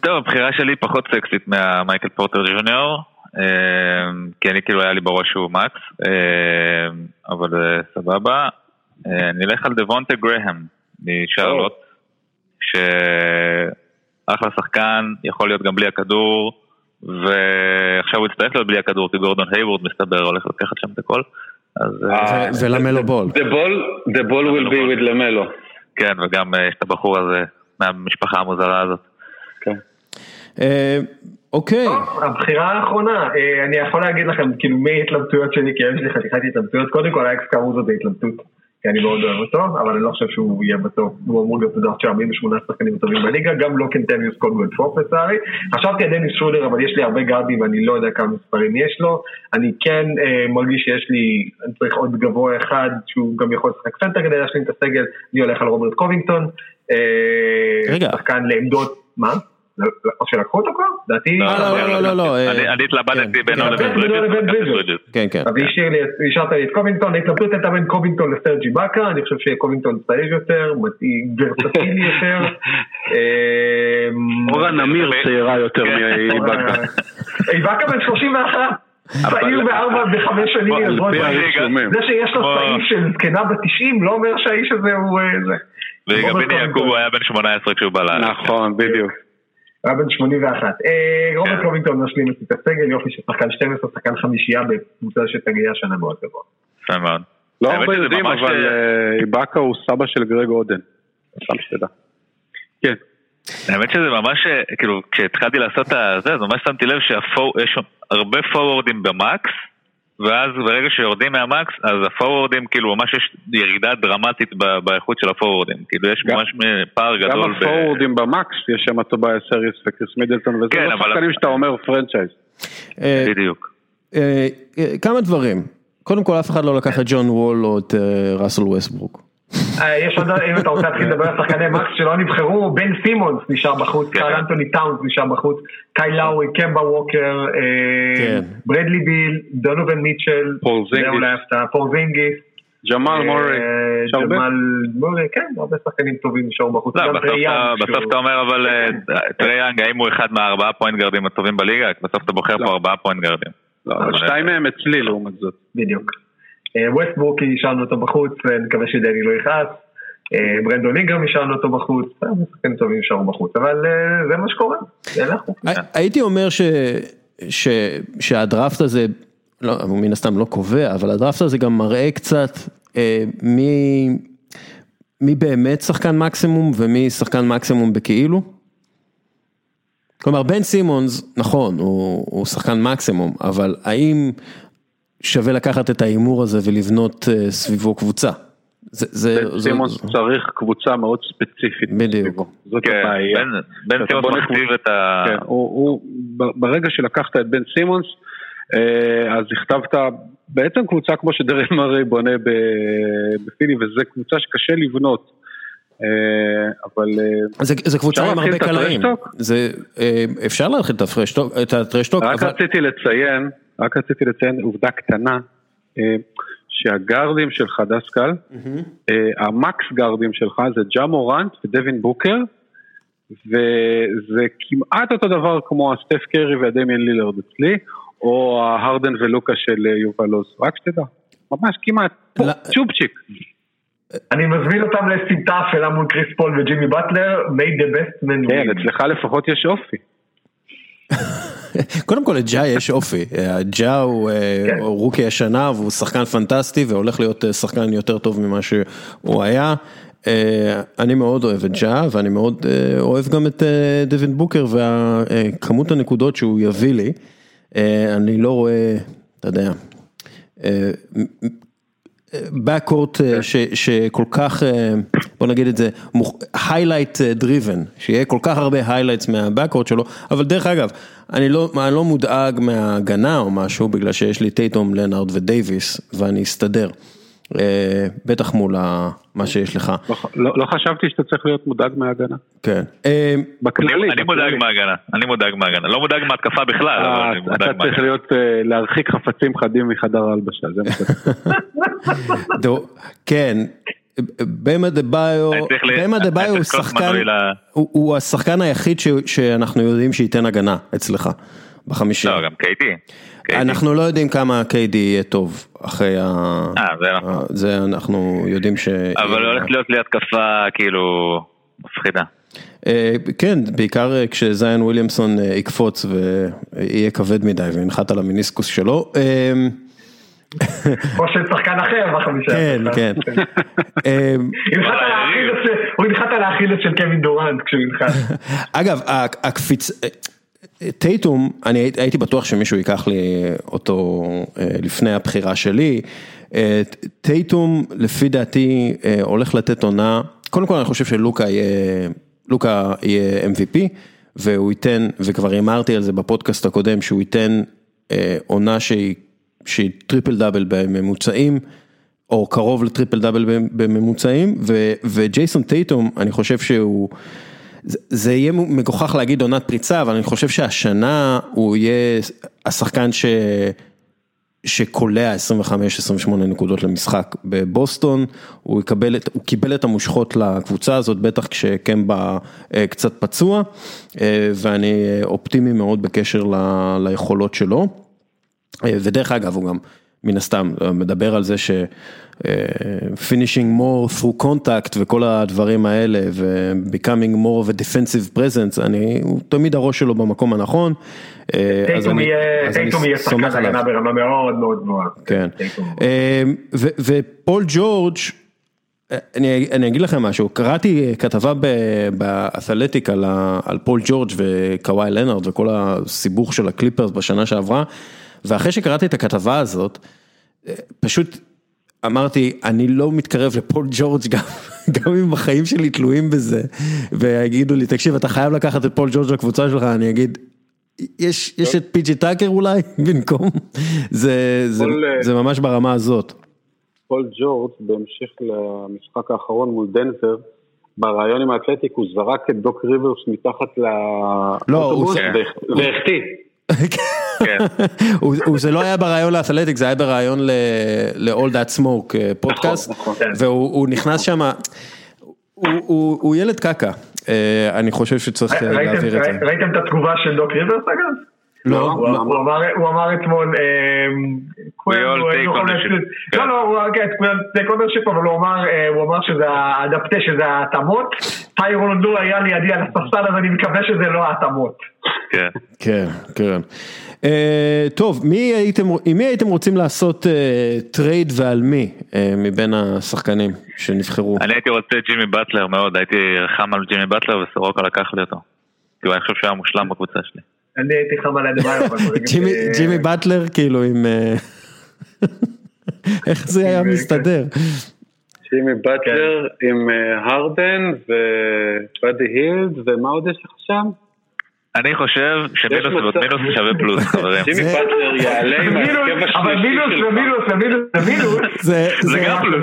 טוב, הבחירה שלי פחות סקסית מהמייקל פורטר ג'וניור. אמ, כי אני כאילו היה לי בראש שהוא מקס, אמ, אבל אה, סבבה. אה, נלך על דוונטה גרהם משרלוט, שאחלה שחקן, יכול להיות גם בלי הכדור, ועכשיו הוא יצטרך להיות בלי הכדור, כי גורדון הייוורד מסתבר הולך לקחת שם את הכל. אה, ולמלו בול. The ball will be with למלו. כן, וגם יש את הבחור הזה מהמשפחה המוזרה הזאת. אוקיי. הבחירה האחרונה, אה, אני יכול להגיד לכם, כאילו, מי ההתלבטויות שלי, כי יש לי חתיכת התלבטויות, קודם כל אלכס קרוסו זה התלבטות, כי אני מאוד אוהב אותו, אבל אני לא חושב שהוא יהיה בטופ, הוא אמור להיות בדרך של 48 שחקנים הטובים בליגה, גם לא קנטביוס קולדוול פופ לצערי. חשבתי על דניס שרודר, אבל יש לי הרבה גארדים ואני לא יודע כמה מספרים יש לו. אני כן אה, מרגיש שיש לי, אני צריך עוד גבוה אחד, שהוא גם יכול לשחק סנטר כדי להשלים את הסגל, אני הולך על רוברט קובינגטון. אה, רגע. שחקן לעמדות, מה? או שלקחו אותו כבר? לדעתי... לא, לא, לא, לא. אני התלבטתי בינו לבין ברידג'ס. כן, כן. אז השארת לי את קובינגטון, ההתלבטות הייתה בין קובינגטון לסרג' איבאקה, אני חושב שקובינגטון צעיר יותר, ורסטילי יותר. אורה נמיר צעירה יותר מאיבאקה. איבאקה בן 31. צעיר בארבע וחמש שנים, זה שיש לו צעיר של זקנה בתשעים לא אומר שהאיש הזה הוא זה. וגם בני יעקב היה בן 18 כשהוא בא לארץ. נכון, בדיוק. היה בן 81. אה, רוברט כן. קובינגטון משלים את הסגל, יופי של שחקן 12, שחקן חמישייה בקבוצה שתגיע השנה מאוד גבוה. יפה מאוד. לא הרבה יודעים, אבל אה, איבאקה הוא סבא של גרג אודן. סתם שתדע. כן. האמת שזה ממש, אה, כאילו, כשהתחלתי לעשות את זה, אז ממש שמתי לב שיש הרבה פורוורדים ב max, ואז ברגע שיורדים מה max, אז הפורוורדים, כאילו ממש יש ירידה דרמטית באיכות של הפורוורדים. כאילו יש ממש פער גדול. גם הפורוורדים ב max, יש שם טוביאס האריס וקריס מידלטון, וזה כן, לא שחקנים שאתה אומר franchise. אה, בדיוק. אה, אה, כמה דברים. קודם כל, אף אחד לא לקח את ג'ון וול או את ראסל ווסטברוק. אה, יש עוד, אם אתה רוצה להתחיל לדבר על שחקני max שלא נבחרו, בן סימונס נשאר בחוץ, כן. קארל אנטוני טאונס נשאר בחוץ, קייל לאורי, קמבה ווקר, אה, כן. ברדלי ביל, דונובין מיטשל, זה אולי הפתעה, פורזינגיס. ג'מאל מורי, ג'מאל מורי, כן, הרבה שחקנים טובים נשארו בחוץ. לא, בסוף אתה אומר אבל טריי יאנג, האם הוא אחד מהארבעה פוינט גארדים הטובים בליגה? בסוף אתה בוחר פה לא. ארבעה פוינט גארדים. לא, אבל שתיים מהם אצלי לעומת זאת. בדיוק. ווסטבורק השארנו אותו בחוץ, נקווה שדני לא יכעס. ברנדון אינגרם השארנו אותו בחוץ, שחקנים טובים נשארו בחוץ, אבל זה מה שקורה, הייתי אומר שהדראפט הזה, לא, מן הסתם לא קובע, אבל הדראפט הזה גם מראה קצת מי מי באמת שחקן מקסימום ומי שחקן מקסימום בכאילו. כלומר בן סימונס, נכון, הוא, הוא שחקן מקסימום, אבל האם שווה לקחת את ההימור הזה ולבנות סביבו קבוצה? זה, זה, בן סימונס צריך קבוצה מאוד ספציפית בדיוק. סביבו, זאת כן, הבעיה. בן, בן סימונס מכתיב את ה... כן, הוא, הוא, ברגע שלקחת את בן סימונס, אז הכתבת בעצם קבוצה כמו שדרל מרי בונה בפיני, וזו קבוצה שקשה לבנות. אה, אבל... אה, זה, זה קבוצה עם הרבה קלעים, זה, אה, אפשר להתחיל את הטרשטוק, רק אבל... רציתי לציין, רק רציתי לציין עובדה קטנה, שהגארדים שלך דסקל, mm-hmm. המקס גארדים שלך זה ג'ה מורנט ודווין בוקר, וזה כמעט אותו דבר כמו הסטף קרי והדמיאן לילרד אצלי, או ההרדן ולוקה של יובל עוז, רק שתדע, ממש כמעט, צ'ופצ'יק. אני מזמין אותם לסמטה אפלה מול קריס פול וג'ימי באטלר, made the best man כן, אצלך לפחות יש אופי. קודם כל לג'ה יש אופי, ג'ה הוא כן. רוקי השנה והוא שחקן פנטסטי והולך להיות אה, שחקן יותר טוב ממה שהוא היה. אה, אני מאוד אוהב את ג'ה ואני מאוד אוהב גם את דווין בוקר והכמות הנקודות שהוא יביא לי. אה, אני לא רואה, אתה יודע, בקורט אה, כן. שכל כך, אה, בוא נגיד את זה, highlight driven, שיהיה כל כך הרבה highlights מהבקורט שלו, אבל דרך אגב, אני לא, אני לא מודאג מההגנה או משהו, בגלל שיש לי טייטום, לנארד ודייוויס, ואני אסתדר. אה, בטח מול מה שיש לך. לא, לא, לא חשבתי שאתה צריך להיות מודאג מההגנה. כן. אה, בכללי. אני מודאג מההגנה, אני מודאג מההגנה, לא מודאג מהתקפה בכלל, אבל אני מודאג מההגנה. אתה צריך להיות, אה, להרחיק חפצים חדים מחדר ההלבשה, זה מה שאתה כן. במה דה ביו, במה דה ביו הוא שחקן, הוא השחקן היחיד שאנחנו יודעים שייתן הגנה אצלך, בחמישי. לא, גם קייטי. אנחנו לא יודעים כמה KD יהיה טוב אחרי ה... אה, זה נכון. זה אנחנו יודעים ש... אבל הולך להיות לי התקפה כאילו מפחידה. אה, כן, בעיקר אה, כשזיין וויליאמסון אה, יקפוץ ויהיה כבד מדי וינחת על המיניסקוס שלו. או של שחקן אחר בחמישה. כן, כן. הוא ינחת על האכילס של קווין דורנט כשהוא ינחת. אגב, הקפיץ... טייטום, אני הייתי בטוח שמישהו ייקח לי אותו אה, לפני הבחירה שלי, אה, טייטום לפי דעתי אה, הולך לתת עונה, קודם כל אני חושב שלוקה יהיה, לוקה יהיה MVP והוא ייתן, וכבר הימרתי על זה בפודקאסט הקודם, שהוא ייתן עונה שהיא, שהיא טריפל דאבל בממוצעים. או קרוב לטריפל דאבל בממוצעים, וג'ייסון טייטום, אני חושב שהוא, זה יהיה מגוחך להגיד עונת פריצה, אבל אני חושב שהשנה הוא יהיה השחקן ש... שקולע 25-28 נקודות למשחק בבוסטון, הוא, יקבל את, הוא קיבל את המושכות לקבוצה הזאת, בטח כשקמבה אה, קצת פצוע, אה, ואני אופטימי מאוד בקשר ל, ליכולות שלו. אה, ודרך אגב, הוא גם מן הסתם מדבר על זה ש... finishing more through contact וכל הדברים האלה ו-becoming more of a defensive presence, אני, הוא תמיד הראש שלו במקום הנכון. טייטום יהיה שחקן הגנה ברמה מאוד מאוד גבוהה. כן. ופול ג'ורג' אני, אני אגיד לכם משהו, קראתי כתבה באתלטיק על, על פול ג'ורג' וקוואי לנארד וכל הסיבוך של הקליפרס בשנה שעברה, ואחרי שקראתי את הכתבה הזאת, פשוט אמרתי, אני לא מתקרב לפול ג'ורג' גם, גם אם החיים שלי תלויים בזה, ויגידו לי, תקשיב, אתה חייב לקחת את פול ג'ורג' לקבוצה שלך, אני אגיד, יש, יש את פיג'י טאקר אולי במקום, זה, זה, אה, זה ממש ברמה הזאת. פול ג'ורג' בהמשך למשחק האחרון מול דנבר, בריאיון עם האתלטיק הוא זרק את דוק ריברס מתחת לאוטובוס לא, והחטיא. כן. זה לא היה בריאיון לאתלטיק, זה היה בריאיון ל-All the Smoke אה, פודקאסט, נכון, נכון. והוא נכנס שם, הוא ילד קקע, אה, אני חושב שצריך אה, להעביר את זה. ראיתם את התגובה של דוק ריברס אגב? לא. הוא אמר אתמול. לא, לא, הוא כן, take ownership, אבל הוא אמר שזה האדפטה, שזה ההתאמות. טיירון לא היה לידי על הספסל, אז אני מקווה שזה לא ההתאמות. כן. כן, כן. טוב, עם מי הייתם רוצים לעשות טרייד ועל מי מבין השחקנים שנבחרו? אני הייתי רוצה ג'ימי באטלר מאוד, הייתי חם על ג'ימי באטלר וסורוקה לקח לי אותו. כי אני חושב שהוא היה מושלם בקבוצה שלי. אני הייתי חם על אדמייר. ג'ימי באטלר כאילו עם... איך זה היה מסתדר? ג'ימי באטלר עם הרדן ובאדי הילד ומה עוד יש לך שם? אני חושב שמינוס ומינוס שווה פלוס, חברים. ג'ימי באטלר יעלה עם ההרכב השלישי שלך. אבל מינוס ומינוס ומינוס ומינוס. זה גם פלוס.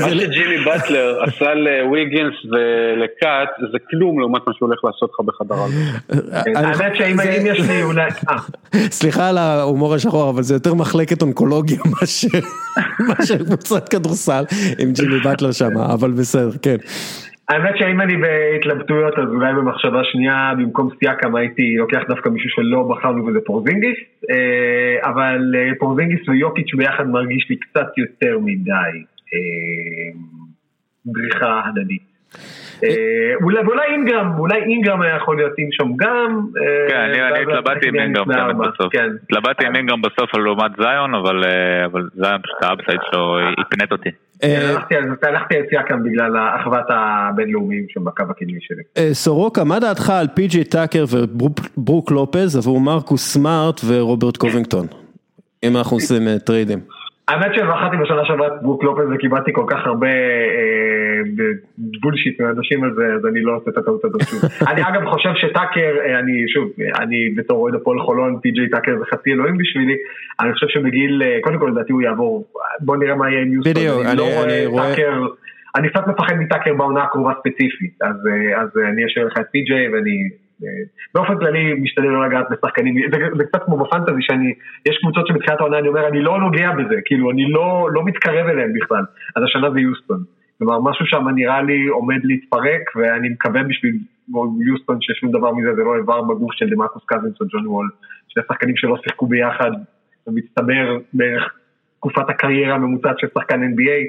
מה שג'ימי באטלר עשה לוויגינס ולקאט זה כלום לעומת מה שהוא הולך לעשות לך בחדר הלב. האמת שאם יש לי אולי... סליחה על ההומור השחור, אבל זה יותר מחלקת אונקולוגיה מאשר קבוצת כדורסל עם ג'ימי באטלר שם, אבל בסדר, כן. האמת שאם אני בהתלבטויות אז אולי במחשבה שנייה במקום סייקם הייתי לוקח דווקא מישהו שלא בחרנו וזה פורזינגיס אבל פורזינגיס ויוקיץ' ביחד מרגיש לי קצת יותר מדי בריחה הדדית. ואולי אינגרם, אולי אינגרם היה יכול להיות עם שם גם. כן, אני התלבטתי עם אינגרם בסוף. התלבטתי עם אינגרם בסוף על לעומת זיון, אבל זיון פשוט ה upside שלו הפנט אותי. הלכתי על סיאקם בגלל האחוות הבינלאומיים שם בקו הקדמי שלי. סורוקה, מה דעתך על פי.ג'י טאקר וברוק לופז עבור מרקוס סמארט ורוברט קובינגטון? אם אנחנו עושים טריידים. האמת שבחרתי בשנה שעברה את ברוק לופז וקיבלתי כל כך הרבה bullshit מאנשים על זה, אז אני לא עושה את הטעות הזאת שוב. אני אגב חושב שטאקר, אני שוב, אני בתור אוהד הפועל חולון, פי.ג'יי טאקר זה חצי אלוהים בשבילי, אני חושב שבגיל, קודם כל לדעתי הוא יעבור, בוא נראה מה יהיה עם יוסטון. בדיוק, אני רואה... אני קצת מפחד מטאקר בעונה הקרובה ספציפית, אז אני אשאיר לך את פי.ג'יי ואני... באופן כללי משתדל לא לגעת בשחקנים, זה, זה קצת כמו בפנטזי שאני, יש קבוצות שבתחילת העונה אני אומר אני לא נוגע בזה, כאילו אני לא, לא מתקרב אליהם בכלל, אז השנה זה יוסטון. כלומר משהו שם נראה לי עומד להתפרק ואני מקווה בשביל יוסטון ששום דבר מזה זה לא איבר בגוף של דמאקוס קזינס או ג'ון וול, שני שחקנים שלא שיחקו ביחד, ומצטבר בערך תקופת הקריירה הממוצעת של שחקן NBA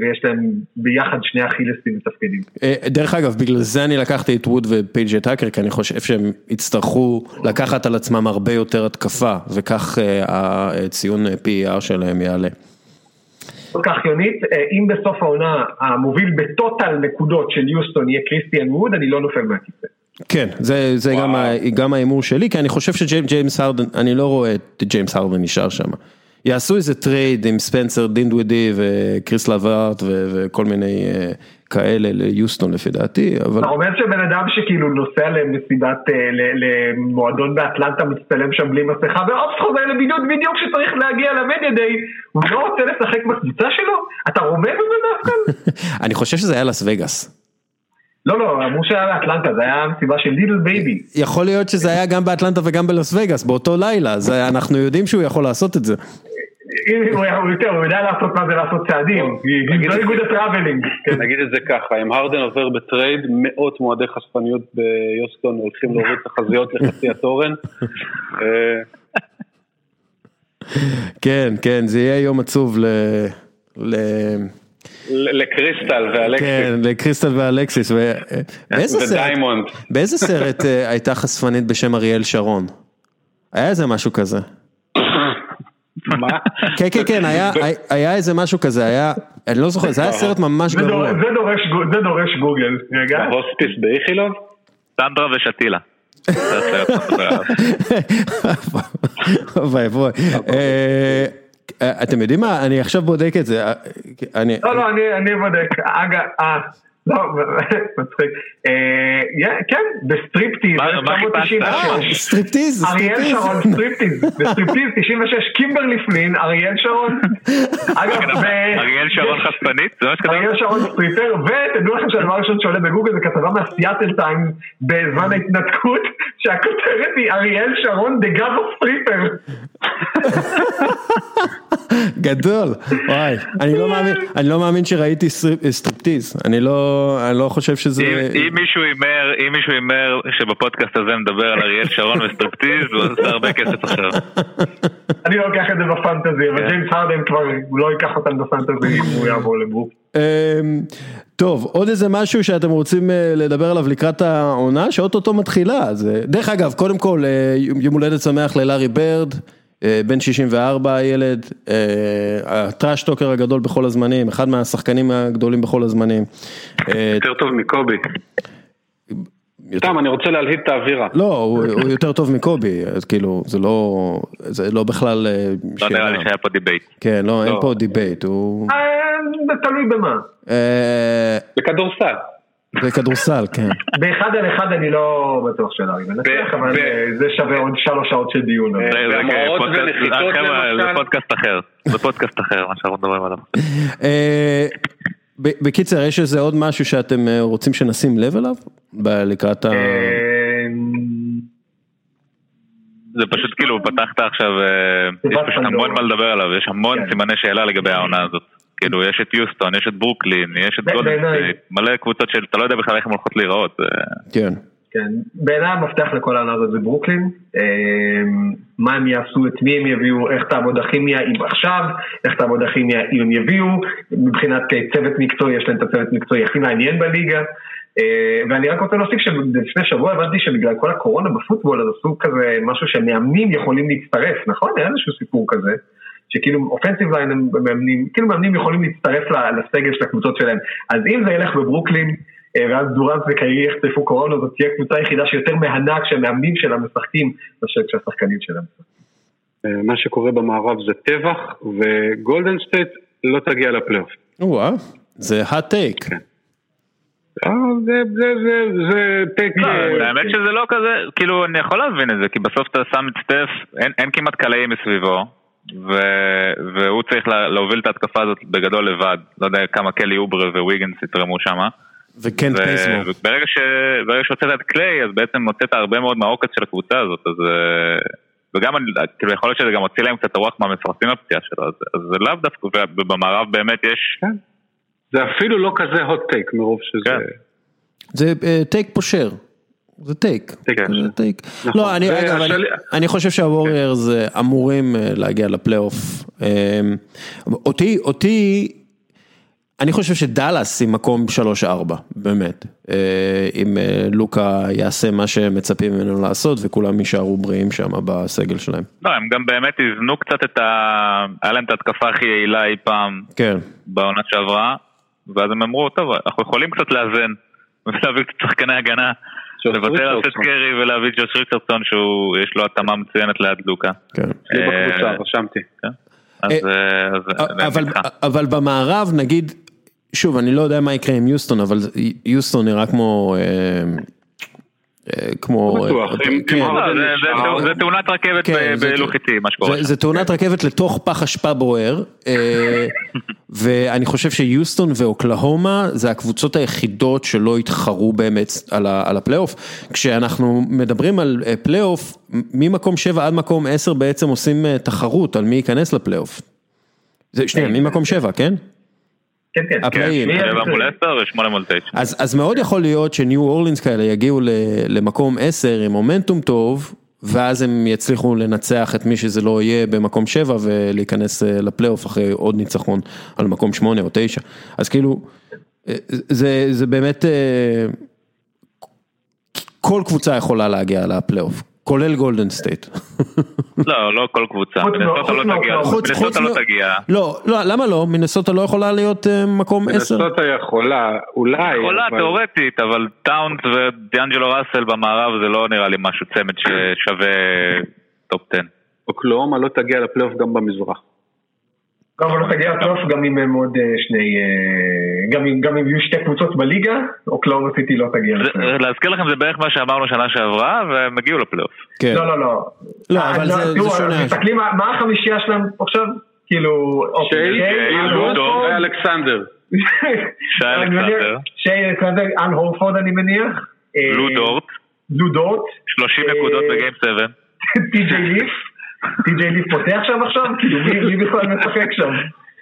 ויש להם ביחד שני אכילסים בתפקידים. דרך אגב, בגלל זה אני לקחתי את ווד ופי.ג'יי טאקר, כי אני חושב שהם יצטרכו לקחת על עצמם הרבה יותר התקפה, וכך הציון PER שלהם יעלה. כל כך יונית, אם בסוף העונה המוביל בטוטל נקודות של יוסטון יהיה קריסטיאן ווד, אני לא נופל מהכיסא. כן, זה גם ההימור שלי, כי אני חושב שג'יימס הרדן, אני לא רואה את ג'יימס הרדן נשאר שם. יעשו איזה טרייד עם ספנסר דינווידי וקריס לברט וכל מיני כאלה ליוסטון לפי דעתי, אבל... אתה אומר שבן אדם שכאילו נוסע למסיבת, למועדון באטלנטה מצטלם שם בלי מסכה ואופס חוזר לבידוד בדיוק כשצריך להגיע ל media day, הוא לא רוצה לשחק בקבוצה שלו? אתה רומז את זה דווקא? אני חושב שזה היה לאס וגאס. לא, לא, אמרו שהיה באטלנטה, זה היה מסיבה של ליל בייבי. יכול להיות שזה היה גם באטלנטה וגם בלאס וגאס, באותו לילה, אנחנו יודעים שהוא יכול לעשות את זה. הוא יותר, הוא יודע לעשות מה זה לעשות צעדים, לא איגוד ה traveling. נגיד את זה ככה, אם הרדן עובר בטרייד, מאות מועדי חשפניות ביוסטון הולכים להוריד תחזיות לחצי התורן. כן, כן, זה יהיה יום עצוב ל... לקריסטל ואלקסיס. כן, לקריסטל ואלקסיס. ודיימונד. באיזה סרט הייתה חשפנית בשם אריאל שרון? היה איזה משהו כזה. מה? כן, כן, כן, היה איזה משהו כזה, היה, אני לא זוכר, זה היה סרט ממש גרוע. זה דורש גוגל, רגע. ההוספיס באיכילוב? סנדרה ושתילה. אוי ואבוי. אתם יודעים מה, אני עכשיו בודק את זה. לא, לא, אני בודק. אגב, לא, מצחיק. כן, בסטריפטיז, 1996. סטריפטיז, אריאל שרון סטריפטיז, בסטריפטיז 96, קימברלי פלין, אריאל שרון. אריאל שרון חשפנית? אריאל שרון stripper, ותדעו לכם שהדבר הראשון שעולה בגוגל זה כתבה מהסיאטל טיים בזמן ההתנתקות, שהכותרת היא אריאל שרון the Gaza stripper. גדול, וואי, אני לא מאמין, אני לא מאמין שראיתי סטריפטיז, אני לא, אני לא חושב שזה... אם מישהו הימר, אם מישהו הימר שבפודקאסט הזה מדבר על אריאל שרון וסטריפטיז, הוא עושה הרבה כסף עכשיו. אני לא לוקח את זה בפנטזי, אבל ג'יימס הרדן כבר, הוא לא ייקח אותם בפנטזי אם הוא יעבור לברוק. אמ, טוב, עוד איזה משהו שאתם רוצים אה, לדבר עליו לקראת העונה, שאו-טו-טו מתחילה, דרך אגב, קודם כל, אה, יום הולדת שמח ללארי ברד. אה, בן 64 הילד, אה, ה trash talker הגדול בכל הזמנים, אחד מהשחקנים הגדולים בכל הזמנים. אה, יותר טוב מקובי. סתם, אני רוצה להלהיט את האווירה. לא, הוא יותר טוב מקובי, אז כאילו, זה לא, זה לא בכלל לא נראה לי שהיה פה debate. כן, לא, אין לא. פה debate, הוא... זה תלוי במה. בכדורסל. בכדורסל, כן. באחד על אחד אני לא בטוח שלארי מנצח, אבל זה שווה עוד שלוש שעות של דיון. זה פודקאסט אחר, זה פודקאסט אחר, מה שאנחנו מדברים עליו. אה, בקיצר, יש איזה עוד משהו שאתם אה, רוצים שנשים לב אליו? לקראת ה... אה, זה פשוט כאילו פתחת עכשיו, יש פשוט המון מה לדבר עליו, יש המון כן. סימני שאלה לגבי העונה הזאת. כאילו, יש את יוסטון, יש את ברוקלין, יש את גולדן סטייט, מלא קבוצות שאתה לא יודע בכלל איך הן הולכות להיראות. כן. כן, בעיניי המפתח לכל העונה הזאת זה ברוקלין, אמ, מה הם יעשו, את מי הם יביאו, איך תעבוד הכימיה אם עכשיו, איך תעבוד הכימיה אם הם יביאו, מבחינת צוות מקצועי, יש להם את הצוות המקצועי הכי מעניין בליגה, אה, ואני רק רוצה להוסיף שלפני שבוע הבנתי שבגלל כל הקורונה בפוטבול אז עשו כזה משהו שמאמנים יכולים להצטרף, נכון? היה איזשהו סיפור כזה. שכאילו אופנסיב ליין הם מאמנים, כאילו מאמנים יכולים להצטרף לסגל של הקבוצות שלהם. אז אם זה ילך בברוקלין, אה, ואז דורנט וקיירי יחטפו קורונה, זאת תהיה קבוצה יחידה שיותר מהנה כשהמאמנים שלה משחקים, מאשר כשהשחקנים שלהם אה, מה שקורה במערב זה טבח, וגולדן סטייט לא תגיע לפלייאוף. וואו, זה הטייק. כן. אה, זה טייק... לא, האמת שזה לא כזה, כאילו אני יכול להבין את זה, כי בסוף אתה שם את סטף, אין כמעט קלעים מסביבו. ו... והוא צריך לה... להוביל את ההתקפה הזאת בגדול לבד, לא יודע כמה קלי אוברה וויגנס יתרמו שם. ובנט ו... בייזמור. וברגע ש... שהוצאת את קליי, אז בעצם הוצאת הרבה מאוד מהעוקץ של הקבוצה הזאת, אז... אה, וגם, כאילו, יכול להיות שזה גם הוציא להם קצת רוח מהמפרשים הפציעה שלו, אז, אז זה לאו דווקא, ובמערב באמת יש... כן. זה אפילו לא כזה hot take מרוב שזה... כן. זה טייק אה, פושר. זה טייק, זה טייק. נכון. לא, אני, אגב, אני, אני חושב שהווריירס כן. אמורים אה, להגיע לפלייאוף. אמ, אותי, אותי, אני חושב שדאלאס עם מקום 3-4, באמת. אה, אם אה, לוקה יעשה מה שמצפים ממנו לעשות וכולם יישארו בריאים שם בסגל שלהם. לא, הם גם באמת איזנו קצת את ה... היה להם את ההתקפה הכי יעילה אי פעם. כן. בעונה שעברה, ואז הם אמרו, טוב, אנחנו יכולים קצת לאזן ולהביא קצת שחקני הגנה. לוותר על סט קרי ולהביא ג'וש ריצ'רדסון שיש לו התאמה מצוינת ליד לוקה. כן. לי בקבוצה, אה, רשמתי. כן. אה, אה, אבל במערב נגיד, שוב אני לא יודע מה יקרה עם יוסטון אבל יוסטון נראה כמו כמו... זה תאונת רכבת כן, בהילוך איטי, מה שקורה. זה תאונת רכבת לתוך פח אשפה בוער, אה, ואני חושב שיוסטון ואוקלהומה זה הקבוצות היחידות שלא התחרו באמת על הפלייאוף. כשאנחנו מדברים על אה, פלייאוף, ממקום 7 עד מקום 10 בעצם עושים אה, תחרות על מי ייכנס לפלייאוף. שנייה, ממקום 7, כן? כן, כן. הפלאים. שבע מול עשר ושמונה מול תשע. אז מאוד יכול להיות שניו אורלינס כאלה יגיעו למקום עשר עם מומנטום טוב, ואז הם יצליחו לנצח את מי שזה לא יהיה במקום שבע ולהיכנס אה, לפלייאוף אחרי עוד ניצחון על מקום שמונה או תשע. אז כאילו, אה, זה באמת, אה, כל קבוצה יכולה להגיע לפלייאוף. כולל גולדן סטייט. לא, לא כל קבוצה, מנסוטה לא תגיע, מנסוטה לא תגיע. לא, לא, למה לא? מנסוטה לא יכולה להיות אה, מקום 10? מנסוטה יכולה, אולי. יכולה תאורטית, אבל טאונס ודיאנג'לו ראסל במערב זה לא נראה לי משהו צמד ששווה טופ 10. אוקלהומה לא תגיע לפלייאוף גם במזרח. גם לא תגיע לפלייאוף גם אם הם עוד אה, שני, אה, גם אם יהיו שתי קבוצות בליגה, אוקלאומה סיטי לא תגיע לפלייאוף. להזכיר לכם זה בערך מה שאמרנו שנה שעברה, והם הגיעו לפלייאוף. כן. לא, לא, לא. לא, אה, אבל זה שונה. תסתכלי מה החמישייה שלהם עכשיו, כאילו, אוקיי, שי, אלכסנדר. שי אלכסנדר. שי אלכסנדר, אל הורפורד אני מניח. לו דורט. לו דורט. 30 נקודות בגיים 7. טי.ג'יי ליף. טי.ג'יי ליף פותח שם עכשיו? כאילו מי בכלל משחק שם?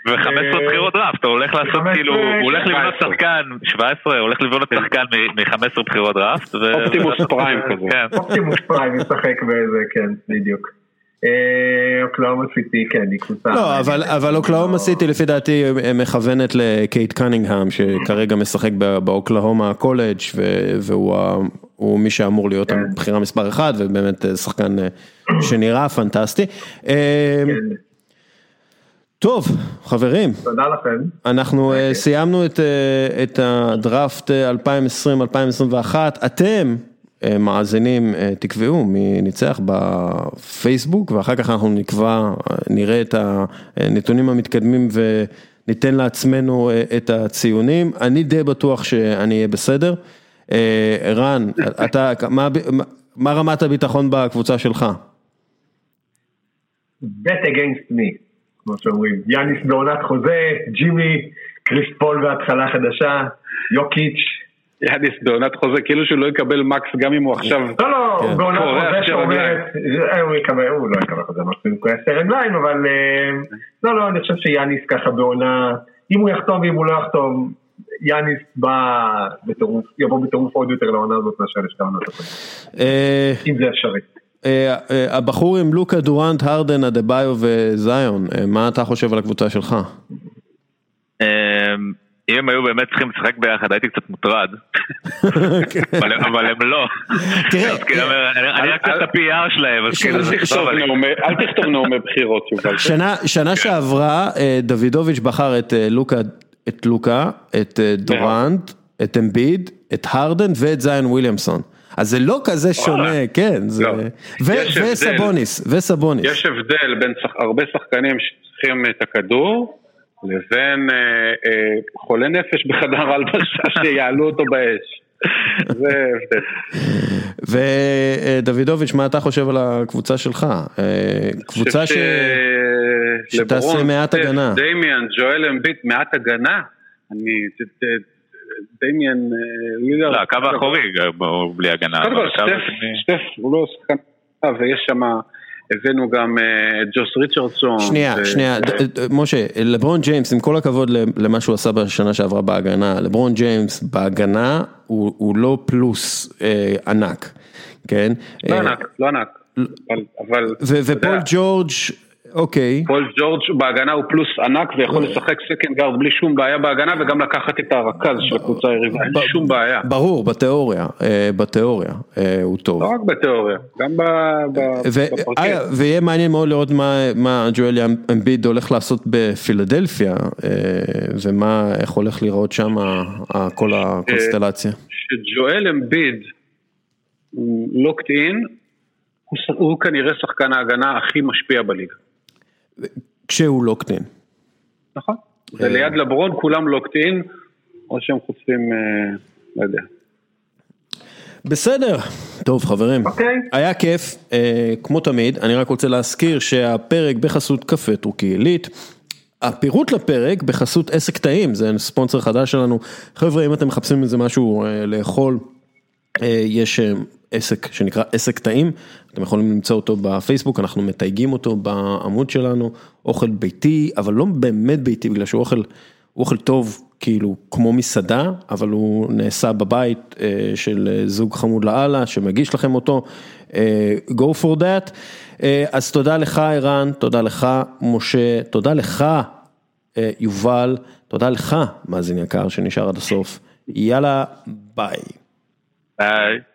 ו-15 אה, בחירות דראפט, הוא הולך לעשות כאילו, הוא הולך לבנות שחקן, 17, הוא הולך לבנות שחקן מ-15 בחירות דראפט. אופטימוס פריים כזה. כן. אופטימוס פריים ישחק באיזה, כן, בדיוק. אה, אוקלהומה סיטי, כן, היא קבוצה. לא, אבל אוקלאומה סיטי לפי דעתי מכוונת לקייד קנינגהם, שכרגע משחק באוקלהומה קולג' והוא מי שאמור להיות כן. הבחירה מספר 1, ובאמת שחקן שנראה פנטסטי. כן. טוב, חברים. תודה לכם. אנחנו uh, סיימנו את, את הדראפט 2020-2021, אתם מאזינים, תקבעו מי ניצח בפייסבוק ואחר כך אנחנו נקבע, נראה את הנתונים המתקדמים וניתן לעצמנו את הציונים. אני די בטוח שאני אהיה בסדר. רן, אתה, מה, מה רמת הביטחון בקבוצה שלך? bet against me. כמו שאומרים, יאניס בעונת חוזה, ג'ימי, קריס פול בהתחלה חדשה, יוקיץ'. יאניס בעונת חוזה, כאילו שהוא לא יקבל מקס גם אם הוא עכשיו... לא, לא, כן. בעונת חוזה שאומרת, הוא יקבל, הוא לא יקבל חוזה מקסימום הוא יעשה רגליים, אבל אה, לא, לא, אני חושב שיאניס ככה בעונה, אם הוא יחתום ואם הוא לא יחתום, יאניס בא בטירוף, יבוא בטירוף עוד יותר לעונה הזאת מאשר לשתי העונות הקודמות. אה, אם זה אפשרי. אה, אה, הבחור עם לוקה דורנט, הרדן, אדה-ביו וזיון, מה אתה חושב על הקבוצה שלך? אם הם היו באמת צריכים לשחק ביחד הייתי קצת מוטרד, אבל הם לא. תראה, כאילו, אני רק את ה-PR שלהם, אז כאילו זה נכתוב אל תכתוב נאומי בחירות. שנה שעברה דוידוביץ' בחר את לוקה, את דורנט, את אמביד, את הרדן ואת זיון וויליאמסון. אז זה לא כזה שונה, כן, זה... לא. וסבוניס, וסבוניס. יש הבדל בין הרבה שחקנים שצריכים את הכדור, לבין אה, אה, חולה נפש בחדר הלבשה שיעלו אותו באש. זה הבדל. ודוידוביץ', מה אתה חושב על הקבוצה שלך? אה, קבוצה ש... שתעשה מעט הגנה. דמיאן, ג'ואל אמביט, מעט הגנה? אני... דמיאן אה. לא, הקו האחורי בלי הגנה. קודם כל, סטף הוא לא שחקן, ויש שם... הבאנו גם את אה, ג'וס ריצ'רדסון. שנייה, שנייה, משה, לברון ג'יימס, עם כל הכבוד למה שהוא עשה בשנה שעברה בהגנה, לברון ג'יימס בהגנה הוא לא פלוס אה, ענק, כן? לא ענק, לא ענק, אבל... ופול ג'ורג' אוקיי. פול ג'ורג' בהגנה הוא פלוס ענק ויכול לשחק second guard בלי שום בעיה בהגנה וגם לקחת את הרכז של הקבוצה היריבה, אין שום בעיה. ברור, בתיאוריה, אה, בתיאוריה אה, הוא טוב. לא רק בתיאוריה, גם בפרקט. ויהיה מעניין מאוד לראות מה ג'ואל אמביד הולך לעשות בפילדלפיה אה, ומה, איך הולך לראות שם כל הקונסטלציה. שג'ואל אמביד לוקט אין, הוא כנראה שחקן ההגנה הכי משפיע בליגה. כשהוא לוקטין. נכון, וליד לברון כולם לוקטין, או שהם חושפים, אה, לא יודע. בסדר, טוב חברים, okay. אוקיי. היה כיף, אה, כמו תמיד, אני רק רוצה להזכיר שהפרק בחסות קפה טורקי עילית, הפירוט לפרק בחסות עסק טעים, זה ספונסר חדש שלנו, חבר'ה אם אתם מחפשים איזה משהו אה, לאכול, אה, יש אה, עסק שנקרא עסק טעים, אתם יכולים למצוא אותו בפייסבוק, אנחנו מתייגים אותו בעמוד שלנו, אוכל ביתי, אבל לא באמת ביתי, בגלל שהוא אוכל, אוכל טוב, כאילו כמו מסעדה, אבל הוא נעשה בבית אה, של זוג חמוד לאללה, שמגיש לכם אותו, go for that. אז תודה לך ערן, תודה לך משה, תודה לך יובל, תודה לך מאזין יקר שנשאר עד הסוף, יאללה ביי. ביי.